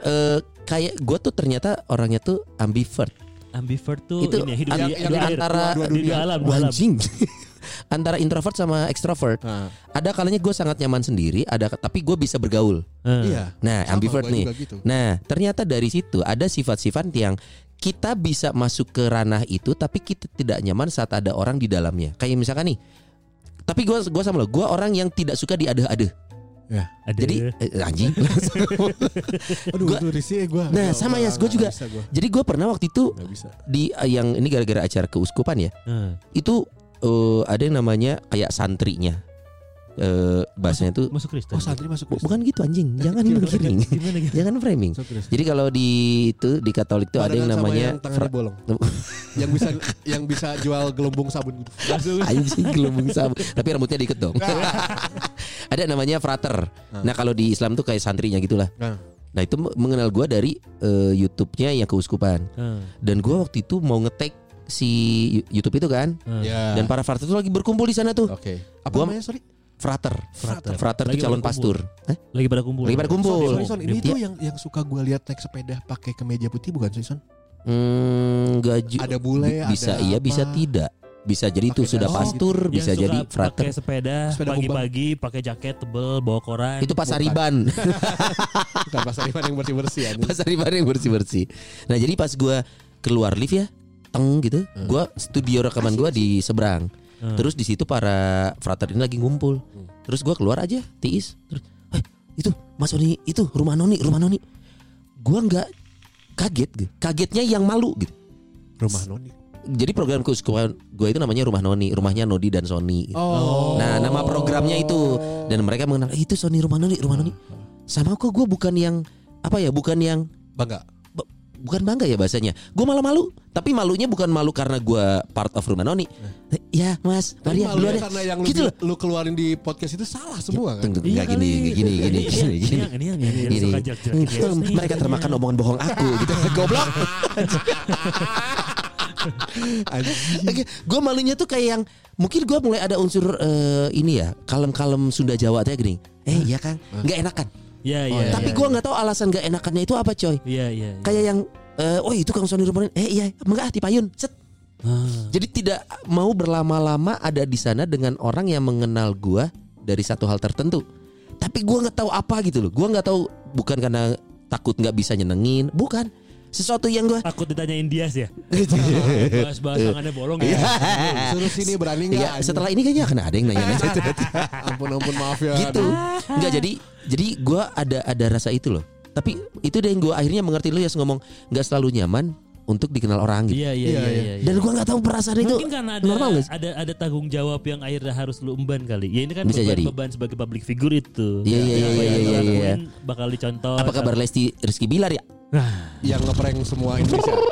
eh, kayak gue tuh ternyata orangnya tuh ambivert. Ambivert tuh Itu ini hidup yang di air, antara- dua, dua, dua alam, dua alam. [LAUGHS] Antara introvert sama extrovert. Nah, Ada kalanya gue sangat nyaman sendiri, ada tapi gue bisa bergaul. Eh. iya. Nah, Sama, ambivert gua nih. gitu. Nah, ternyata dari situ ada sifat-sifat yang kita bisa masuk ke ranah itu tapi kita tidak nyaman saat ada orang di dalamnya. Kayak misalkan nih. Tapi gua gua sama lo, gua orang yang tidak suka diadeh-adeh. Ya. Ada. Jadi eh, anjing. [LAUGHS] Aduh, Gua- risih gue. Nah, sama ya, gua juga. Jadi gua pernah waktu itu di eh, yang ini gara-gara acara keuskupan ya. Eh. Itu eh, ada yang namanya kayak santrinya. Eh bahasanya tuh masuk Kristen. Oh santri masuk Bu- bukan gitu anjing, [LAUGHS] jangan gitu? jangan framing. Masuk Kristen. Jadi kalau di itu di Katolik tuh ada yang namanya yang fra- bolong. [LAUGHS] yang bisa yang bisa jual gelembung sabun gitu. [LAUGHS] Anjing gelembung sabun Tapi rambutnya diikat dong Ada namanya frater Nah kalau di Islam tuh kayak santrinya gitulah Nah. Nah itu mengenal gua dari eh, YouTube-nya yang keuskupan Eh, Dan gua waktu itu mau ngetek si YouTube itu kan eh. Ya. Dan para frater itu lagi berkumpul di sana tuh Oke. Apa Gua- namanya sorry? Frater Frater. Frater tuh Lagi calon pastur? Lagi pada kumpul. Lagi pada kumpul. Son, Son, Son, ini tuh yang yang suka gue lihat naik sepeda pakai kemeja putih bukan sih Son? Hmm, gak ju- Ada bule, Bi- Bisa ada iya apa? bisa tidak Bisa jadi itu Pakai sudah pastur Yang Bisa suka jadi pakai frater sepeda, Sepeda pagi-pagi pakai jaket tebel bawa koran. Itu pasar riban [LAUGHS] Bukan pasar iman yang bersih bersih ya. Pasar riban yang bersih-bersih Nah jadi pas gua keluar lift ya Teng gitu Hmm. Gua studio rekaman gua di seberang Hmm. Terus di situ para frater ini lagi ngumpul Hmm. Terus gua keluar aja Tiis Terus eh, itu Mas Oni itu rumah Noni rumah Noni Gua nggak kaget gitu. Kagetnya yang malu gitu Rumah Noni. jadi program keuskupan gue itu namanya Rumah Noni, rumahnya Nodi dan Sony. Oh. Nah, nama programnya itu dan mereka mengenal "Eh, itu Sony Rumah Noni, Rumah Noni. Sama kok gue bukan yang apa ya, bukan yang Bangga. Bukan bangga ya bahasanya. Gue malah malu, tapi malunya bukan malu karena gue part of Rumah Noni. Eh, Ya, Mas, Tapi mari ya, ya. karena yang Gitu lu, lu keluarin di podcast itu salah semua kan? Tunggu, Iya enggak gini, gini, gini, gini, Ini gini, gini. Gini. nih. mereka termakan omongan bohong aku [LAUGHS] gitu. Goblok. Oke, gue malunya tuh kayak yang mungkin gue mulai ada unsur eh, ini ya kalem-kalem Sunda Jawa teh gini. Eh iya kan, nggak enakan. Iya Oh, iya. Tapi iya. gue nggak tahu alasan nggak enakannya itu apa coy. Iya iya. iya. Kayak yang eh, oh itu Kang Sony Rumanin. Eh iya, enggak hati payun. Set. Ah. Jadi tidak mau berlama-lama ada di sana dengan orang yang mengenal gue dari satu hal tertentu. Tapi gue nggak tahu apa gitu loh. Gue nggak tahu bukan karena takut nggak bisa nyenengin, bukan. Sesuatu yang gue Takut ditanyain Dias ya. [LAUGHS] Bahas-bahas tangannya bolong ya. Suruh sini berani Iya, enggak? setelah ini kayaknya akan ada yang nanya [LAUGHS] ampun ampun maaf ya. gitu. Enggak jadi jadi gua ada ada rasa itu loh. Tapi itu deh yang gue akhirnya mengerti lu ya ngomong nggak selalu nyaman untuk dikenal orang gitu. Iya iya Iya, iya. iya. iya. Dan gua nggak tahu perasaan itu Mungkin karena ada normal sih? ada ada tanggung jawab yang akhirnya harus lu emban kali. Ya ini kan Bisa beban, jadi. beban sebagai public figure itu. Iya, iya, iya, iya, iya, iya. bakal dicontoh. Apa kabar Lesti Rizky Bilar ya? Yang ngeprank semua Indonesia. [LAUGHS]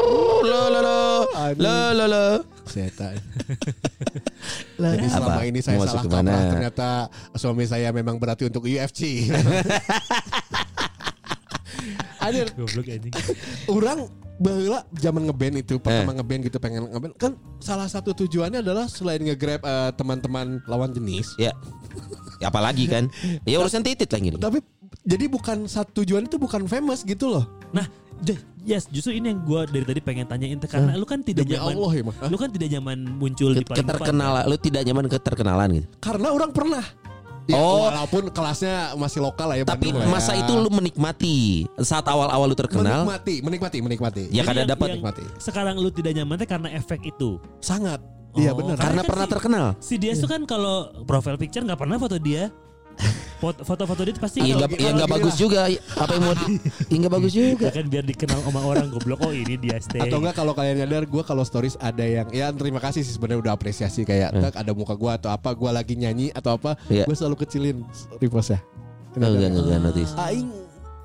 Lo lo lo Aduh. lo lo lo. Setan. [LAUGHS] Jadi selama Apa? ini saya Mau masuk salah ke mana? kaprah ternyata suami saya memang berarti untuk UFC. Adir, [LAUGHS] Goblok anjing. orang bahwa zaman ngeband itu pertama Eh. ngeband gitu pengen ngeband kan salah satu tujuannya adalah selain nge-grab eh, teman-teman lawan jenis Ya. Ya apalagi kan? Ya urusan titit lah gini. tapi jadi bukan satu tujuan itu bukan famous gitu loh Nah, yes, justru ini yang gua dari tadi pengen tanyain karena lu kan tidak demi nyaman. Allah ya mah Lu kan tidak nyaman muncul di paling depan. Keterkenalan, lu tidak nyaman keterkenalan gitu. karena orang pernah ya, Oh. walaupun kelasnya masih lokal lah ya Tapi Bandung ya. masa itu lu menikmati saat awal-awal lu terkenal. menikmati menikmati menikmati Ya Jadi kada yang- dapat yang nikmati. Sekarang lu tidak nyaman karena efek itu. sangat iya Oh. benar Karena kan pernah si- terkenal. Si Dias tuh kan kalau profile picture nggak pernah foto dia. Foto- Foto-foto dia pasti Iya nggak iya nggak bagus juga. Apa yang mau? Iya nggak bagus juga. Ya kan biar dikenal sama orang goblok oh ini dia stay. Atau enggak kalau kalian nyadar gue kalau stories ada yang ya terima kasih sih sebenarnya udah apresiasi kayak tak ada muka gue atau apa gue lagi nyanyi atau apa Iya. gue selalu kecilin repostnya. Oh, enggak enggak enggak notice. Aing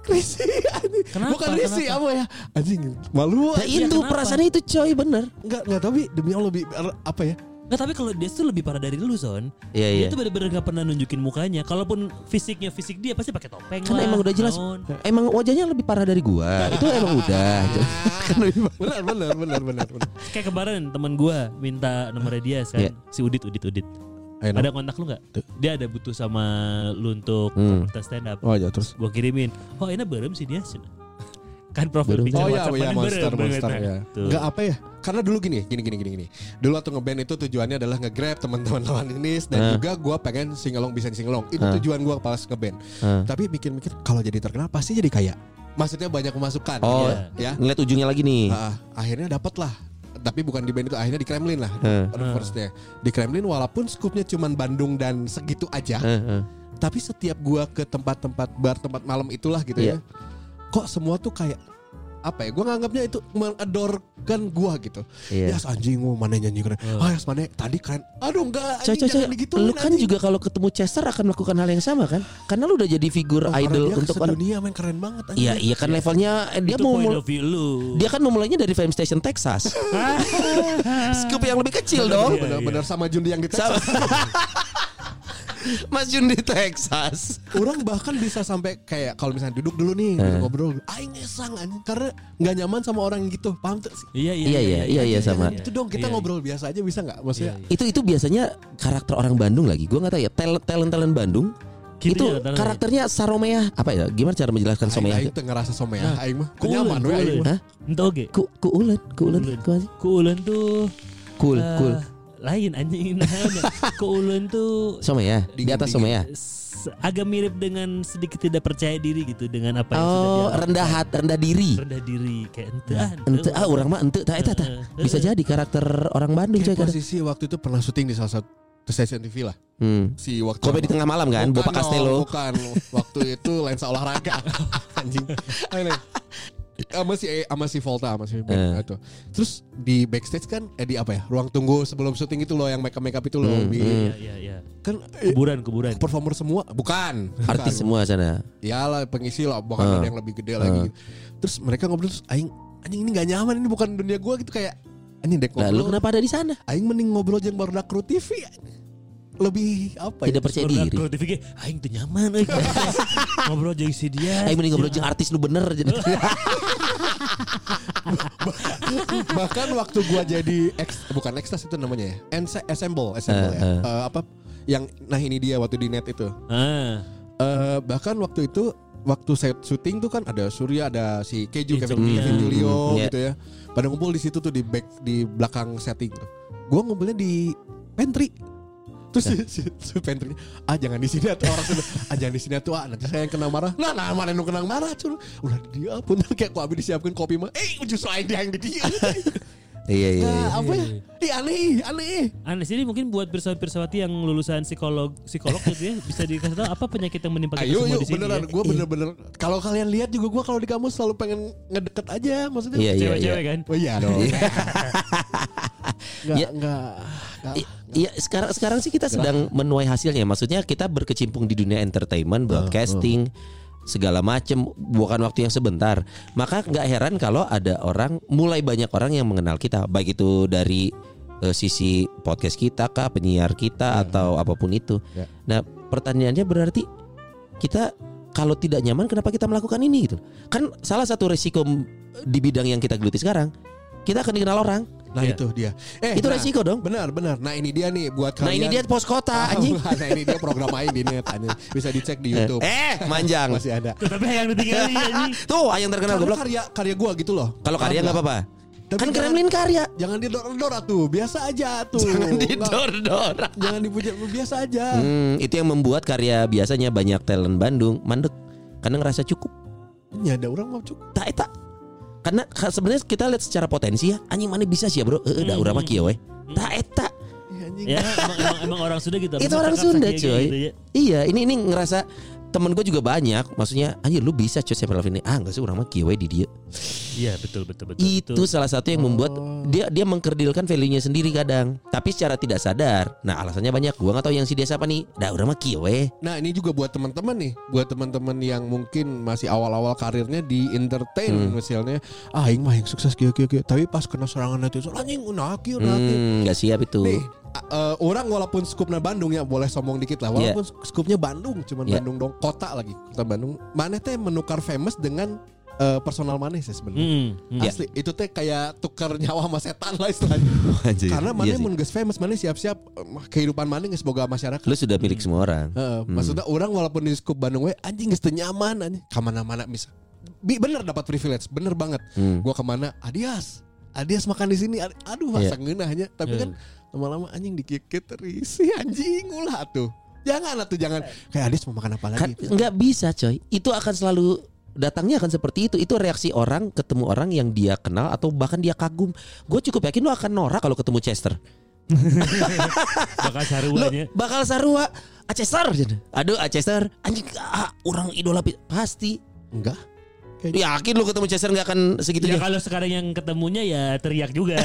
Risi anjing. Kenapa? Bukan Risi Kenapa? apa ya Anjing malu Nah, itu kenapa? perasaannya itu coy bener. Enggak enggak tapi demi Allah lebih apa ya Nggak tapi kalau dia tuh lebih parah dari lu son. Iya Dia iya. tuh bener-bener gak pernah nunjukin mukanya. Kalaupun fisiknya fisik dia pasti pakai topeng Kan lah. emang udah jelas. naon. Emang wajahnya lebih parah dari gua. Itu emang udah. [LAUGHS] Kan lebih parah. Benar benar benar benar. Kayak kemarin teman gua minta nomornya dia kan. Iya. Si Udit Udit Udit. Ada kontak lu nggak? Dia ada butuh sama lu untuk Hmm. stand up. Oh ya terus. Gua kirimin. Oh ini berem sih dia. Kan profil Berem. picture Oh iya, WhatsApp iya mana monster berem monster banget. ya. Enggak apa ya? Karena dulu gini, gini gini gini gini. Dulu waktu ngeband itu tujuannya adalah nge-grab teman-teman lawan ini dan Ah. juga gua pengen singelong bisa singelong. Itu Ah. tujuan gua pas ngeband. Ah. Tapi mikir-mikir kalau jadi terkenal pasti jadi kaya. Maksudnya banyak pemasukan. Oh, ya. ngeliat ujungnya lagi nih. Ah, akhirnya dapat lah. Tapi bukan di band itu, akhirnya di Kremlin lah. Ah. Firstnya di Kremlin walaupun skupnya cuman Bandung dan segitu aja. Eh, eh. Tapi setiap gua ke tempat-tempat bar, tempat malam itulah gitu Iya. ya. Kok semua tuh kayak apa ya? Gua nganggapnya itu mengadorkan gua gitu. Iya. Ya anjing mau mana nyanyi keren. Ah, yes, mana tadi keren. Aduh enggak anjing coy, coy. jangan gitu. Lu kan juga kalau ketemu Chester akan melakukan hal yang sama kan? Karena lu udah jadi figur idol untuk orang. dunia main keren banget anjing. Iya, iya kan levelnya eh, dia Itu mau mul- dia kan memulainya dari Fame Station Texas. [LAUGHS] Scoop yang lebih kecil dong. Bener-bener sama Jundi yang di Texas. [LAUGHS] [LAUGHS] Mas Jun di Texas. Orang bahkan bisa sampai kayak kalau misalnya duduk dulu nih Eh. ngobrol, aing ngesang anjing karena nggak nyaman sama orang yang gitu. Paham tuh sih? Iya iya Iya, iya, iya, iya, sama. Itu dong kita Iya, ngobrol biasa aja bisa nggak? Maksudnya Itu itu biasanya karakter orang Bandung lagi. Gua nggak tahu ya. Talent talent talent Bandung. Gitu itu ya, karakternya Saromea apa ya? Gimana cara menjelaskan aing, Somea? aing tuh ngerasa somea, Nah, aing mah Ku nyaman ulen, we ku aing ulen. mah. Hah? Entah oke. Ku ku ulen, ku ulen, Ulen. ku. Kuulen tuh Cool, eh, cool. Lain anjing [LAUGHS] namanya. Kuulen tuh Somea, di atas Somea. s- agak mirip dengan sedikit tidak percaya diri gitu dengan apa yang sudah Oh, dia lakukan. rendah hati, rendah diri. rendah diri kayak ente ah, Ente ah orang mah ente tak eta tah. Bisa jadi karakter orang Bandung coy posisi waktu itu pernah syuting di salah satu stasiun TV lah. Hmm. Si waktu Kopi di tengah malam kan, Bukan Bapak Castello. Bukan, waktu itu lensa olahraga [LAUGHS] anjing. [LAUGHS] Sama si sama si Volta sama si Ben Eh. itu. Terus di backstage kan eh di apa ya? Ruang tunggu sebelum syuting itu loh yang makeup makeup itu loh. Hmm, hmm. Iya iya iya. Kan eh, Kuburan kuburan. performer semua bukan Artis Bukan. semua sana. ya lah pengisi lah bahkan Ah. ada yang lebih gede lagi terus mereka ngobrol terus aing anjing ini gak nyaman ini bukan dunia gua gitu kayak anjing dek Lah lu ngobrol kenapa ada di sana? aing mending ngobrol jeung baru kru TV lebih apa ya Tidak percaya Barudak diri. Kalau ge, aing teu nyaman euy. [LAUGHS] Ngobrol jeung si dia. Aing mending ngobrol jeung artis nu bener. [LAUGHS] bahkan waktu gua jadi ex, bukan ekstras itu namanya ya Ense- assemble assemble ya Eh, eh. Eh, apa yang nah ini dia waktu di net itu Ah. Eh, bahkan waktu itu waktu set syuting tuh kan ada Surya ada si Keju Kevin, iya. Kevin Julio Hmm, iya. gitu ya pada ngumpul di situ tuh di back di belakang setting tuh gua ngumpulnya di pantry terus si, si, si pantry ah jangan di sini atau orang sudah ah jangan di sini tuh ah nanti saya yang kena marah nah nah mana yang kena marah cuy udah dia pun [LAUGHS] kayak kok abis disiapkan kopi mah eh justru aing dia yang di dia Iya [LAUGHS] iya. iya. nah, apa ya Ih, aneh aneh Aneh sini mungkin buat pirsawati-pirsawati yang lulusan psikolog psikolog gitu ya bisa dikasih tahu apa penyakit yang menimpa kita Ayo semua yuk di sini. beneran ya. gue bener-bener kalau kalian lihat juga gue kalau di kamu selalu pengen ngedeket aja maksudnya Iya iya iya. Cewek-cewek kan. Oh iya dong. [LAUGHS] Enggak, Ya. enggak. I- Iya sekarang sekarang sih kita sedang menuai hasilnya. Maksudnya kita berkecimpung di dunia entertainment, broadcasting, segala macem bukan waktu yang sebentar. Maka nggak heran kalau ada orang, mulai banyak orang yang mengenal kita, baik itu dari eh, sisi podcast kita kah, penyiar kita atau apa pun itu. Ya. Nah pertanyaannya berarti kita kalau tidak nyaman kenapa kita melakukan ini gitu? Kan salah satu resiko di bidang yang kita geluti sekarang, kita akan dikenal orang. Nah Iya. itu dia. Eh, Itu nah, resiko dong. Benar, benar. Nah ini dia nih buat kalian. Nah ini dia pos kota anjing. nah ini dia program aing di net anjing. Bisa dicek di YouTube. Eh, manjang. Masih ada. Tuh, tapi yang ditinggalin [LAUGHS] anjing. Tuh, yang terkenal goblok. karya karya gua gitu loh. Kalau karya nggak apa-apa. Tapi Kan jangan- Kremlin karya. Jangan didor-dor tuh, biasa aja tuh. Jangan didor-dor. Jangan dipuja, biasa aja. Hmm, itu yang membuat karya biasanya banyak talent Bandung mandek karena ngerasa cukup. Ya ada orang mau cukup. Tak eta. Karena ka- sebenarnya kita lihat secara potensi ya, anjing mana bisa sih ya, Bro? Heeh, da urang mah kieu we. Tak eta. Iya, anjing. anjing. Ya emang, emang, emang orang Sunda gitu. itu orang Sunda coy gitu ya. iya ini ini ngerasa temen gue juga banyak. Maksudnya anjir lu bisa coy sampai level ini. Ah enggak sih orang mah kieu we di dia. Iya betul betul betul. itu salah satu yang membuat dia dia mengkerdilkan value-nya sendiri kadang. Tapi secara tidak sadar. Nah alasannya banyak. Gua nggak tahu yang si dia siapa nih. Dah udah mah kieu we Nah ini juga buat teman-teman nih, buat teman-teman yang mungkin masih awal-awal karirnya di entertain misalnya, ah aing mah yang sukses kieu kieu, tapi pas kena serangan netizen anjing kieu nah kieu. hmm, nggak siap itu. Nih, eh, orang walaupun skupnya Bandung ya boleh sombong dikit lah, walaupun skupnya Bandung, cuman Iya. Bandung dong, kota lagi, kota Bandung. Mana teh menukar famous dengan eh, personal money sih sebenarnya. Hmm, hmm. Asli, itu teh kayak tukar nyawa sama setan lah istilahnya. [LAUGHS] Karena mana Iya mun geus famous, mana siap-siap eh, kehidupan mana geus boga masyarakat. lu sudah milik semua orang Heeh, Maksudnya orang walaupun di skup Bandung we anjing geus teu nyaman anjing. Kamana-mana bisa. Bi- Bener dapat privilege, bener banget. Hmm. Gua ke mana? Adias. Adias makan di sini. Ad- Aduh, Iya. masa ngeunahnya. Tapi kan lama-lama anjing dikikit terisi [LAUGHS] anjing ulah tuh. Jangan atuh jangan. Kayak Adias mau makan apa kan lagi? nggak bisa coy itu akan selalu datangnya akan seperti itu itu reaksi orang ketemu orang yang dia kenal atau bahkan dia kagum gue cukup yakin lu akan norak kalau ketemu Chester [LAUGHS] Bakal saruanya. bakal sarua "Ah, Chester aduh ah, Chester anjing ah, orang idola pasti Enggak. Yakin lu ketemu Chester nggak akan Ya segitunya kalau sekarang yang ketemunya ya teriak juga.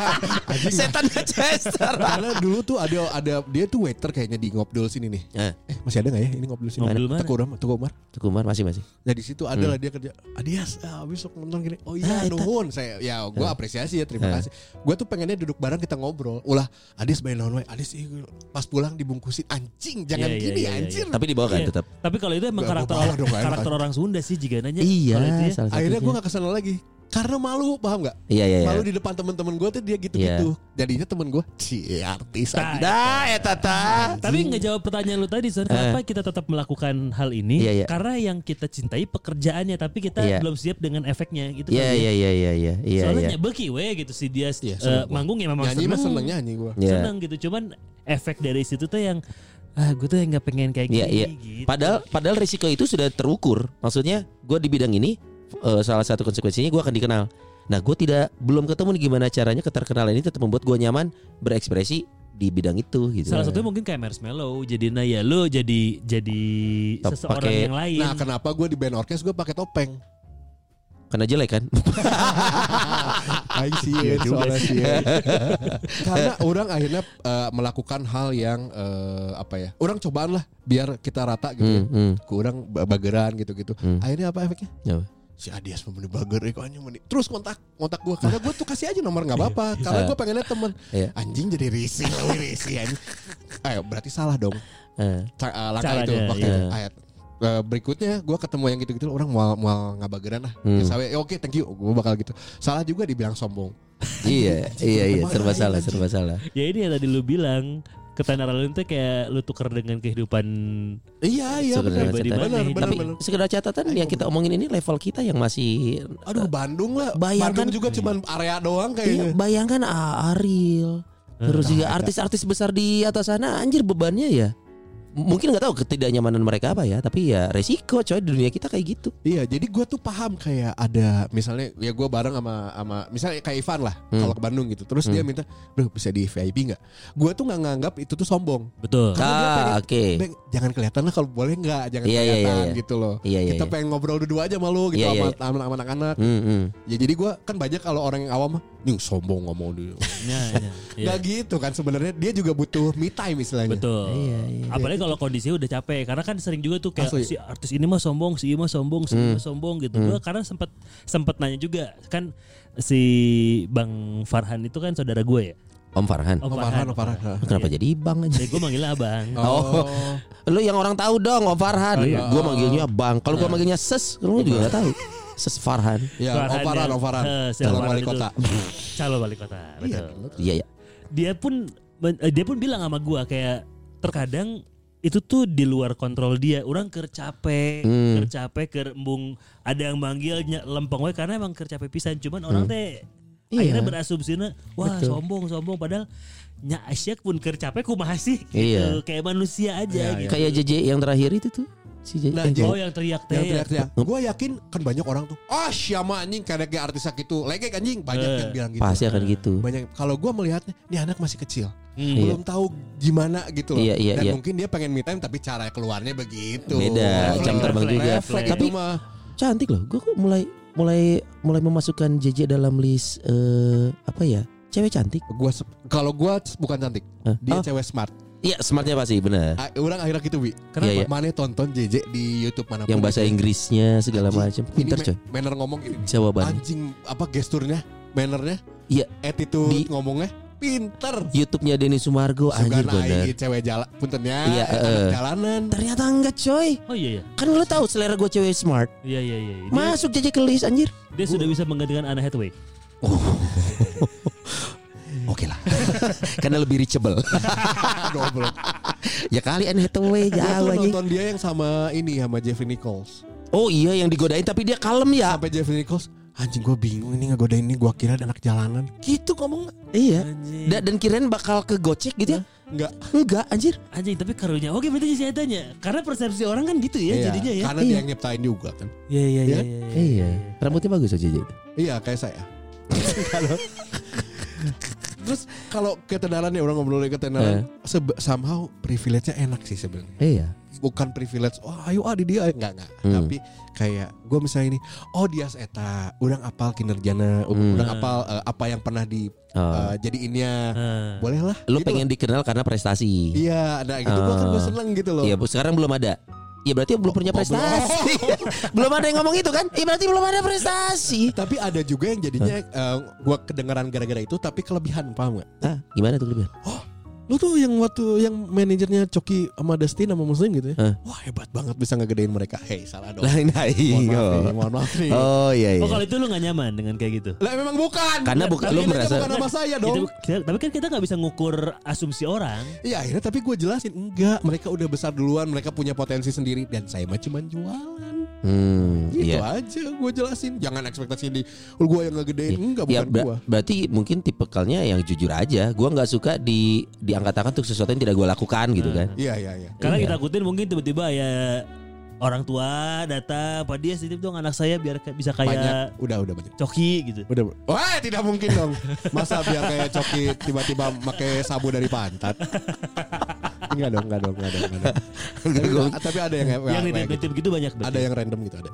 [LAUGHS] setan Chester Karena dulu tuh ada ada dia tuh waiter kayaknya di Ngobdol sini nih. Eh, Eh, masih ada nggak ya ini Ngobdol sini? Ngobdol mana? Teguh Umar, Teguh Umar. Tuh Kumar masih masih Nah di situ ada lah dia kerja. Adias, ah, besok nonton gini. Oh iya, Ah, nuhun. Saya ya gue apresiasi ya, terima Ah. kasih. Gue tuh pengennya duduk bareng kita ngobrol. Ulah, Adias bayi naon we. Adias ih, pas pulang dibungkusin anjing, jangan Iya, iya, gini iya, iya. anjir. tapi dibawa kan Iya. tetap Tapi kalau itu emang Gak, karakter gak karakter orang Sunda sih jika nanya. iya Itu ya. salah Akhirnya gue gak ke sana lagi. Karena malu, paham gak? iya iya iya Malu di depan temen-temen gue tuh dia gitu-gitu. Jadinya temen gue, si artis Nah, dah ya tata Tapi nggak jawab pertanyaan lu tadi, Son. Kenapa kita tetap melakukan hal ini? Iya, iya. Karena yang kita cintai pekerjaannya, tapi kita Iya. belum siap dengan efeknya gitu. iya kali ya. iya iya iya iya iya Soalnya iya nyebeki we gitu si dia Iya, eh, gua. manggung ya memang Nyanyi mah seneng, seneng nyanyi gue. Iya. seneng gitu. Cuman efek dari situ tuh yang ah gue tuh yang nggak pengen kayak Iya gini iya. gitu. Padahal padahal risiko itu sudah terukur. Maksudnya gue di bidang ini eh, salah satu konsekuensinya gue akan dikenal. Nah gue tidak belum ketemu nih gimana caranya keterkenalan ini tetap membuat gue nyaman berekspresi di bidang itu gitu. Salah satunya mungkin kayak Marshmallow. Jadi nah ya lu jadi jadi Top seseorang pakai- yang lain. Nah kenapa gue di band orkes gue pakai topeng? Karena jelek kan? [LAUGHS] Aing sih soalnya sih. [LAUGHS] Karena orang akhirnya eh, melakukan hal yang eh, apa ya? Orang cobaan lah biar kita rata gitu. ya. Hmm, hmm. Kurang bageran gitu-gitu. Hmm. Akhirnya apa efeknya? Apa? Si Adias mau meni bager eh, kok anjing meni. Terus kontak kontak gue karena gue tuh kasih aja nomor nggak apa-apa. Karena gue pengennya temen. Iya. Anjing jadi risih, [LAUGHS] risih anjing. Ayo berarti salah dong. Eh, Ca- eh, langkah itu waktu iya. itu. Ayat. Eh, berikutnya gue ketemu yang gitu-gitu orang mau mau ngabageran lah. Hmm. Ya, sawe, ya, oke thank you. Gue bakal gitu. Salah juga dibilang sombong. [LAUGHS] iya iya iya serba salah serba salah. ya ini yang tadi lu bilang ketenaran lu tuh kayak lu tuker dengan kehidupan Iya iya benar benar. Tapi benar. sekedar catatan yang kita omongin ini level kita yang masih Aduh Bandung lah. Bayangkan- Bandung juga cuman area doang Iya, kayaknya. bayangkan ah, Ariel terus juga artis-artis besar di atas sana anjir bebannya ya mungkin nggak tahu ketidaknyamanan mereka apa ya tapi ya resiko coy di dunia kita kayak gitu Iya, jadi gue tuh paham kayak ada misalnya ya gue bareng sama sama misalnya kayak Ivan lah Hmm. kalau ke Bandung gitu. Terus dia minta, "Bro, bisa di VIP nggak?" Gue tuh nggak nganggap itu tuh sombong. betul. Karena dia ah pengen- oke Bang, jangan kelihatan lah kalau boleh nggak, jangan Iya, iya, kelihatan iya, iya. gitu loh. Iya, iya, Kita iya. pengen ngobrol dua gitu aja malu gitu Iya, iya, sama sama anak-anak. Hmm, hmm. Ya jadi gue kan banyak kalau orang yang awam nih sombong ngomong dia. Ya, ya, ya. Nggak gitu kan sebenarnya dia juga butuh me time istilahnya. Betul. Iya, iya. Apalagi kalau kondisinya udah capek, karena kan sering juga tuh kayak Asli. si artis ini mah sombong, si ini mah sombong, si ini Hmm. mah sombong gitu. Gua karena sempat sempat nanya juga kan si Bang Farhan itu kan saudara gue ya. Om Farhan Om Oh, Farhan, oh, Farhan. kenapa jadi bang aja Jadi gue manggilnya abang. [LAUGHS] Oh. lu yang orang tahu dong Om Farhan Oh, iya. gua manggilnya bang kalau gua manggilnya ses lu juga nggak tahu ses Farhan Ya, Farhan Om Farhan, Farhan. eh, si [LAUGHS] Calon wali kota. Calon wali kota. Betul. iya ya Dia pun eh, dia pun bilang sama gua kayak terkadang itu tuh di luar kontrol dia. Orang ker capek, Hmm. ker capek, ker embung ada yang manggilnya lempeng we karena emang ker capek pisan. Cuman orang teh Iya. akhirnya berasumsinya wah Betul. sombong sombong padahal nya Asyik pun ker capek kumaha sih gitu. Iya. Kayak manusia aja Iya, gitu. kayak JJ yang terakhir itu tuh Si J- Nah, eh, Oh yang teriak teh. yang ya. teriak-teriak. Gue yakin kan banyak orang tuh. Ah, siapa anjing kayak kayak artis gitu. Legek anjing banyak Eh, yang bilang gitu. pasti akan gitu. Banyak. Kalau gue melihatnya, ini anak masih kecil, Hmm. belum tahu gimana gitu loh. Iya, iya, Dan iya. mungkin dia pengen me time tapi cara keluarnya begitu. Beda, jam terbang juga. Refleks Tapi- itu mah. Cantik loh. Gue kok mulai mulai mulai memasukkan JJ dalam list eh apa ya? Cewek cantik. Gua kalau gua bukan cantik, Hah? dia Oh. cewek smart. Iya, smartnya pasti benar. Orang akhirnya gitu bi. Iya, iya. Mana tonton JJ di YouTube mana Yang bahasa Inggrisnya segala macam. Pinter coy. Manner ngomong gini. Jawabannya. Anjing apa gesturnya, mannernya, Iya. attitude Di- ngomongnya pinter. YouTube-nya Denny Sumargo anjir bener. cewek jalan puntennya Iya, eh. jalanan. Ternyata enggak coy. Oh iya iya. Kan lo tahu selera gue cewek smart. Iya iya iya. Dia, Masuk JJ ke list anjir. dia sudah bisa menggantikan Anna Hathaway. [LAUGHS] Oke lah. [LAUGHS] Karena lebih reachable. [LAUGHS] Goblok. ya kali Anne Hathaway jauh anjing. nonton dia yang sama ini sama Jeffrey Nichols. Oh iya yang digodain tapi dia kalem ya. Sampai Jeffrey Nichols Anjing gue bingung ini ngegodain ini gue kira ada anak jalanan Gitu ngomong Iya. Da- dan kirain bakal ke gocek gitu ya. Enggak Enggak anjir. Anjing tapi karunya. Oke berarti saya tanya. Karena persepsi orang kan gitu ya Iya, jadinya ya. Karena Iya. dia yang nyiptain juga kan Iya iya Iya. iya. Iya. Rambutnya bagus aja. Iya kayak saya [LAUGHS] Kalau- Terus kalau ketenaran ya orang ngobrolin ketenaran sebe- somehow privilege-nya enak sih sebenarnya. Iya. Bukan privilege, wah ayo ah di dia enggak enggak. Hmm. Tapi kayak gue misalnya ini, oh dia eta, udang apal kinerjana, Hmm. udang apal eh, apa yang pernah di Oh. eh, jadiinnya. Ah. Boleh lah. Lu gitu pengen dikenal karena prestasi. loh. Iya, ada gitu gue kan gue Oh. seneng gitu loh. Iya, Bu, sekarang belum ada. Iya berarti belum punya oh, prestasi. [LAUGHS] belum ada yang ngomong itu kan? Iya berarti belum ada prestasi. Tapi ada juga yang jadinya eh, gua kedengaran gara-gara itu tapi kelebihan paham gak? Ah, gimana tuh kelebihan? Lu tuh yang waktu yang manajernya Coki sama Dustin sama Muslim gitu ya. Hah? Wah hebat banget bisa ngegedein mereka. Hei salah dong. Lah nah, Mohon maaf nih, iya. mohon maaf nih. Oh iya iya. Oh kalau itu lu gak nyaman dengan kayak gitu. Lah memang bukan. Karena bukan- Tapi lu merasa- bukan sama saya Kita- dong. kita- tapi kan kita nggak bisa ngukur asumsi orang. Iya akhirnya tapi gue jelasin enggak. Mereka udah besar duluan. Mereka punya potensi sendiri dan saya mah cuma jualan. Hmm, Gitu iya. aja gue jelasin. Jangan ekspektasi di gue yang ngegedein. Enggak Ya, bukan ber- gue. berarti mungkin tipikalnya yang jujur aja. Gua nggak suka di diangkat angkat untuk sesuatu yang tidak gua lakukan gitu kan. Iya iya iya. Karena kita takutin mungkin tiba-tiba ya orang tua datang, Pak dia titip dong anak saya biar kayak- bisa Banyak. kayak Udah udah banyak. Coki gitu. Udah. Wah tidak mungkin dong. Masa biar kayak Coki tiba-tiba pakai sabu dari pantat. Enggak dong, enggak dong, enggak dong, enggak dong. [LAUGHS] tapi, tapi ada yang yang gitu. nitip-nitip gitu banyak berarti. ada yang random gitu ada.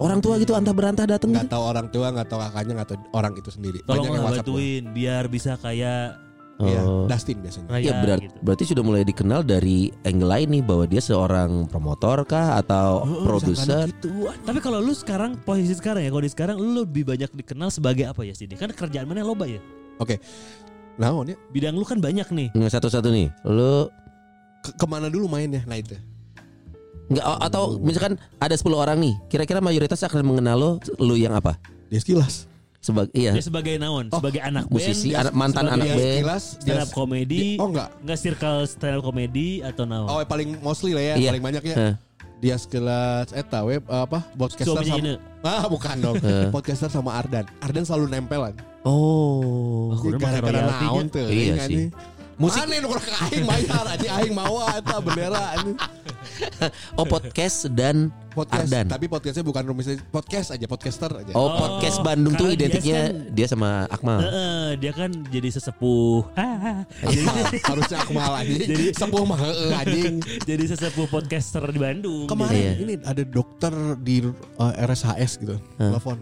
Orang tua gitu antah berantah datang Nggak gitu. tahu orang tua, nggak tahu kakaknya, nggak tahu orang itu sendiri. Tolong yang WhatsApp gua. bantuin biar bisa kayak Iya, Oh. Dustin biasanya. raya Ya berat, gitu. berarti sudah mulai dikenal dari angle lain nih bahwa dia seorang promotor kah atau Oh, produser. gitu. Tapi kalau lu sekarang posisi sekarang ya, kalau di sekarang lu lebih banyak dikenal sebagai apa ya sini? Kan kerjaan mana loba ya? Nah, oh, ini Bidang lu kan banyak nih. Nggak satu-satu nih. Lu ke- ke mana dulu mainnya? Nah itu. nggak atau misalkan ada 10 orang nih, kira-kira mayoritas akan mengenal lo lu yang apa? Dia sekilas. Sebagai iya, Dia sebagai naon? Oh, sebagai anak musisi, band, anak mantan anak dia band. sekilas. stand Dia, up comedy, oh enggak. nggak circle stand up comedy atau naon? Oh paling mostly lah ya, Iya. paling banyak ya. Heh. Dia sekelas eta web apa? Podcaster Suaminya sama ini. Ah, bukan dong. Eh. Podcaster sama Ardan. Ardan selalu nempelan. Oh. Oh, gara-gara naon tuh. Iya sih. Musik- Mana nu kurang aing bayar anjing aing mawa eta bendera anjing. [LAUGHS] Oh podcast dan Podcast, Ardan. tapi podcastnya bukan rumis podcast aja, podcaster aja. Oh, Oh, podcast Bandung tuh karena dia identiknya kan- dia sama Akmal. Heeh, dia kan jadi sesepuh. Harusnya Akmal anjing. [LAUGHS] Jadi- sepuh mah heeh [LAUGHS] anjing. jadi sesepuh podcaster di Bandung. Kemarin Iya. ini ada dokter di uh, RSHS gitu, telepon.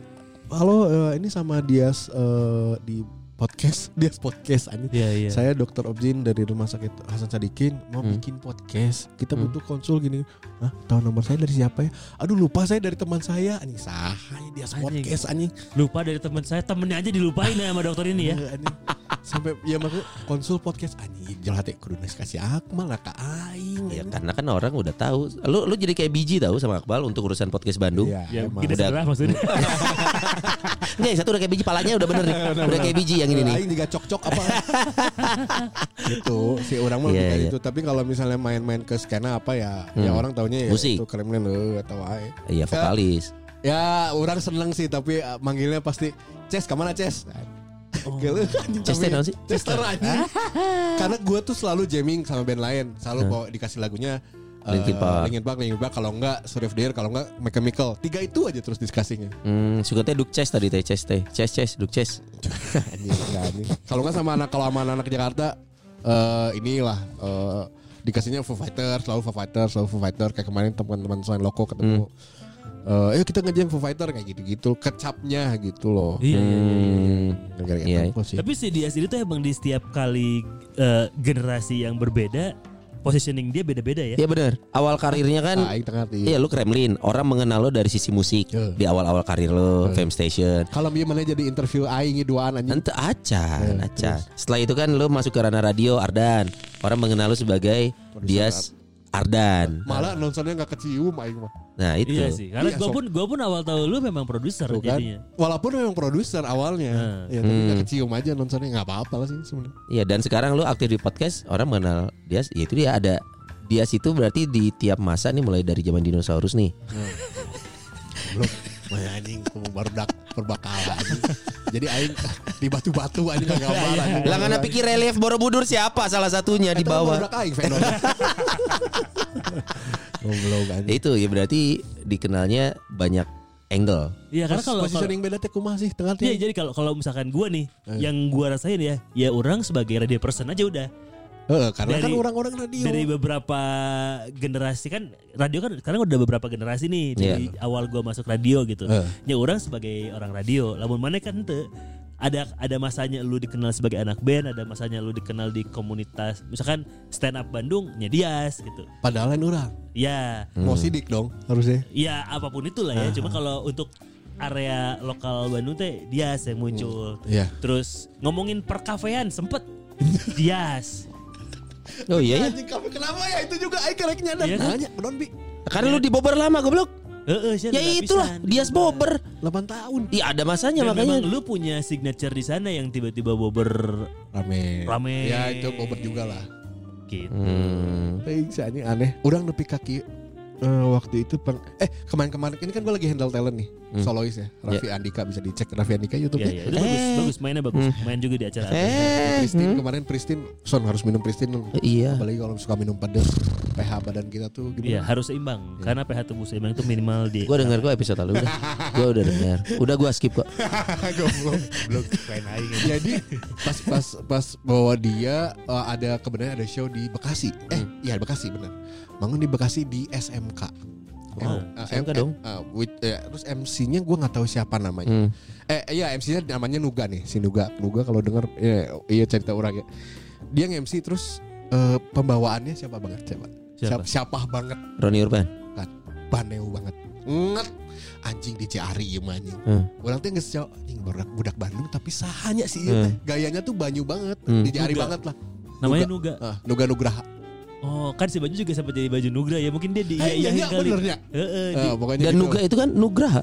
Halo, uh, ini sama Dias uh, di podcast, [LAUGHS] Dias podcast anjing. Iya, iya. Saya dokter Objin dari Rumah Sakit Hasan Sadikin mau Hmm. bikin podcast. Kita Hmm. butuh konsul gini. Hah, tahu nomor saya dari siapa ya? Aduh lupa saya dari teman saya. Anjing sah, ini Dias Anjing. podcast anjing. Lupa dari teman saya, temennya aja dilupain ya sama dokter ini ya. Eh, anjing. Sampai ya maksudnya konsul podcast anjing jelas teh kudu kasih Akmal lah ka aing. Ya karena kan orang udah tahu. Lu lu jadi kayak biji tahu sama Akmal untuk urusan podcast Bandung. Iya, Ya, emang. gede Udah. maksudnya. Enggak, satu udah kayak biji palanya udah bener nih. Udah kayak biji yang ini nih. Aing juga cok-cok apa [LAUGHS] gitu si orang mah lebih kayak iya. gitu tapi kalau misalnya main-main ke skena apa ya ya Hmm. orang taunya ya Musik. itu keren eh, atau wae Iya vokalis. ya orang seneng sih tapi eh, manggilnya pasti Ces ke mana Ces Gila, anjing, Ces teh tapi- naon sih? Chester anjing Karena gue tuh selalu jamming sama band lain Selalu Hah. bawa dikasih lagunya Linkin Park. Linkin Park, Linkin Park. Kalau enggak the Year, kalau enggak Mechanical. Tiga itu aja terus diskusinya. Hmm, suka teh Duk Chess tadi teh Chess teh. Chess Chess Duk Chess. [LAUGHS] Kalau enggak sama anak kalau sama anak Jakarta eh inilah eh, dikasihnya Foo Fighter, selalu Foo Fighter, selalu Foo Fighter kayak kemarin teman-teman selain loko ketemu. Eh, ayo kita ngejam Foo Fighter kayak gitu-gitu, kecapnya gitu loh. Iya, iya, iya, iya. Hmm. Gara-gara Iya. sih. Tapi si Dias ini tuh emang di setiap kali eh, generasi yang berbeda, positioning dia beda-beda ya. Iya benar. Awal karirnya kan Ah, hati. Iya lu Kremlin Orang mengenal lo dari sisi musik Iya. Di awal-awal karir lo Fame Station Kalau dia mana jadi interview aing duaan anjing. Ente acan, Ya, acan. Setelah itu kan lo masuk ke ranah radio Ardan. Orang mengenal lo sebagai Dias Ardan. Malah nontonnya nggak kecium aing mah. Nah itu. Iya sih, karena Iya, gue sok. pun gua pun awal tahu lu memang produser kan. jadinya. Walaupun memang produser awalnya, Nah. ya tapi nggak Hmm. kecium aja nontonnya nggak apa-apa lah sih sebenarnya. Iya dan sekarang lo aktif di podcast orang mengenal Dias. Ya itu dia ada Dias itu berarti di tiap masa nih mulai dari zaman dinosaurus nih. [LAUGHS] Belum, Maya anjing kamu baru dak perbakalan. Jadi aing di batu-batu anjing nggak gambar anjing. Lah ngana pikir relief Borobudur siapa salah satunya di bawah. aing [LAUGHS] anjing. Itu ya berarti dikenalnya banyak angle. Iya, karena kalau kalau- positioning beda teh kumaha sih tengah Iya, jadi kalau kalau misalkan gua nih, yang gua rasain ya, ya orang sebagai radio person aja udah. Heeh, karena kan Dari- orang-orang radio. Dari beberapa generasi kan radio kan sekarang udah beberapa generasi nih dari awal gua masuk radio gitu. Eh. Ya orang sebagai orang radio, lamun mana kan ente ada ada masanya lu dikenal sebagai anak band, ada masanya lu dikenal di komunitas. Misalkan stand up Bandung, nya Dias gitu. Padahal lain orang. Ya, Mau sidik dong harusnya. ya apa pun itulah ya. Cuma kalau untuk area lokal Bandung teh Dias yang muncul. Iya. Terus ngomongin perkafean sempet Dias. [LAUGHS] Oh iya ya. Anjing kamu kenapa ya itu juga aing kerek nyadar. Iya kan? Nanya, non bi. Karena lu di Bobber lama goblok. Heeh, Ya itulah. Dias Bobber. 8 tahun. Iya ada masanya Dan makanya. memang lu punya signature di sana yang tiba-tiba bober Rame. Rame. Ya itu bobot juga lah. gitu. Hmm. Tapi aneh. Orang nepi kaki eh, waktu itu per, eh kemarin-kemarin ini kan gue lagi handle talent nih solois ya Raffi Andika bisa dicek Raffi Andika YouTube Ya, nya ya, itu bagus, bagus mainnya bagus. Main juga di acara. Eh. Pristin kemarin Pristin Son harus minum Pristin Iya. apalagi kalau suka minum pedas pH badan kita tuh Iya, gimana harus seimbang. Karena pH tubuh seimbang itu minimal di Gue denger kok episode lalu [LAUGHS] udah. Gue udah denger. Udah gue skip kok. [LAUGHS] Goblok. Goblok. Jadi pas pas pas bawa dia eh, ada kebenaran ada show di Bekasi. Eh, iya Bekasi benar. Bangun di Bekasi di SMK. Wow, Eh, SMK eh, dong. eh, with- eh, terus MC-nya gue nggak tahu siapa namanya. Hmm. Eh iya MC-nya namanya Nuga nih, si Nuga. Nuga kalau denger ya, iya cerita orang ya. Dia nge-MC terus eh, pembawaannya siapa banget siapa? Siapa? Siapa, banget Roni Urban. kan. Baneu banget. Nget anjing di Ciari ieu mah anjing. Hmm. Orang teh geus anjing budak budak Bandung tapi sahanya sih ieu teh. Gayanya tuh banyu banget, Hmm. di Ciari Nuga. banget lah. namanya Nuga. Ah, Nuga Nugraha. Oh, kan si baju juga sempat jadi baju Nugra ya. Mungkin dia di Eh, iya, iya, kali. bener ya. Heeh, Eh, di- pokoknya Dan gitu. Nugra itu kan Nugraha.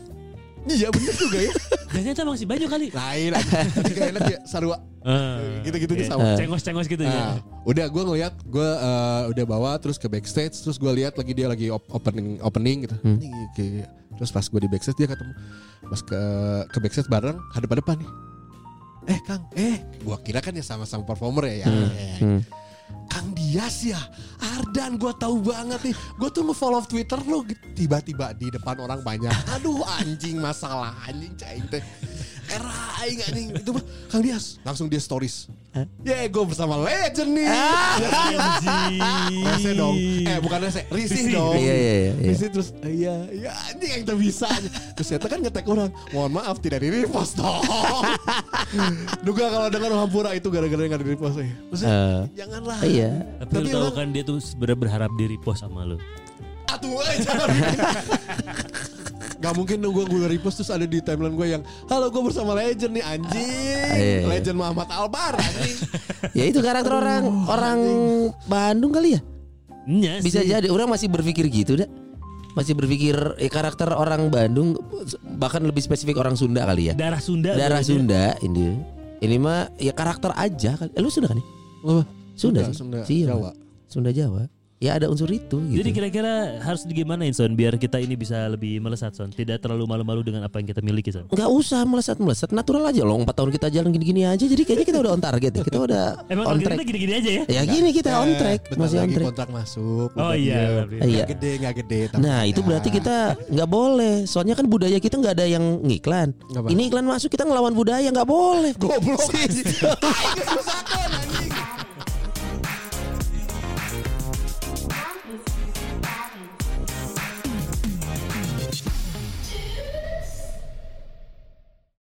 Iya bener juga ya. [LAUGHS] Dan ternyata emang si baju kali. Lain gak enak ya Sarua. Ah, Gitu-gitu oke. sama. Cengos-cengos gitu Nah, ya. udah gue ngeliat gue eh, udah bawa terus ke backstage terus gue lihat lagi dia lagi op- opening opening gitu. Hmm. Kayak- terus pas gue di backstage dia ketemu pas ke ke backstage bareng hadap depan nih. Eh Kang, eh gua kira kan ya sama-sama performer ya. ya. Eh, Hmm. Dias ya, Ardan gue tahu banget nih. Gue tuh nge-follow Twitter lo tiba-tiba di depan orang banyak. Aduh anjing masalah anjing caing teh. Era aing anjing itu mah Kang Dias langsung dia stories. Ya gue bersama legend nih. Rese dong. Eh bukan rese, risih dong. Iya, iya, iya, iya. Risih terus iya iya anjing yang tak bisa. Terus ternyata kan ngetek orang. Mohon maaf tidak di repost dong. [LAUGHS] Duga kalau dengar Hampura itu gara-gara nggak di repost ya. Maksudnya, Eh, janganlah. Iya. Tapi, Tapi lu tahu kan dia tuh sebenarnya berharap di repost sama lu. Eh, jangan. [LAUGHS] Gak mungkin dong gue gue repost terus ada di timeline gue yang Halo gue bersama legend nih anjing iya, iya. Legend Muhammad Albar anjing Ya itu karakter orang orang Bandung kali ya. Iya Bisa sih. jadi orang masih berpikir gitu dah. Masih berpikir ya, karakter orang Bandung bahkan lebih spesifik orang Sunda kali ya. Darah Sunda. Darah kayaknya. Sunda ini. Ini mah ya karakter aja kali. Eh, lu Sunda kan ya? Apa? Sunda, Sunda, sih. Sunda, Iya. Jawa. Sunda Jawa. Ya ada unsur itu gitu. Jadi kira-kira harus digimanain Son biar kita ini bisa lebih melesat Son, tidak terlalu malu-malu dengan apa yang kita miliki Son. nggak usah melesat-melesat natural aja loh. Empat tahun kita jalan gini-gini aja. Jadi kayaknya kita udah on target ya. Kita udah [LAUGHS] Emang on track. kita gini-gini aja ya? Ya gini kita on Eh, track, bentar masih on track. kontrak masuk. Oh iya, Nggak Iya. gede nggak gede. tapi Nah itu berarti kita nggak boleh. Soalnya kan budaya kita nggak ada yang ngiklan. Ini iklan masuk kita ngelawan budaya nggak boleh. goblok. Sih. Susah kan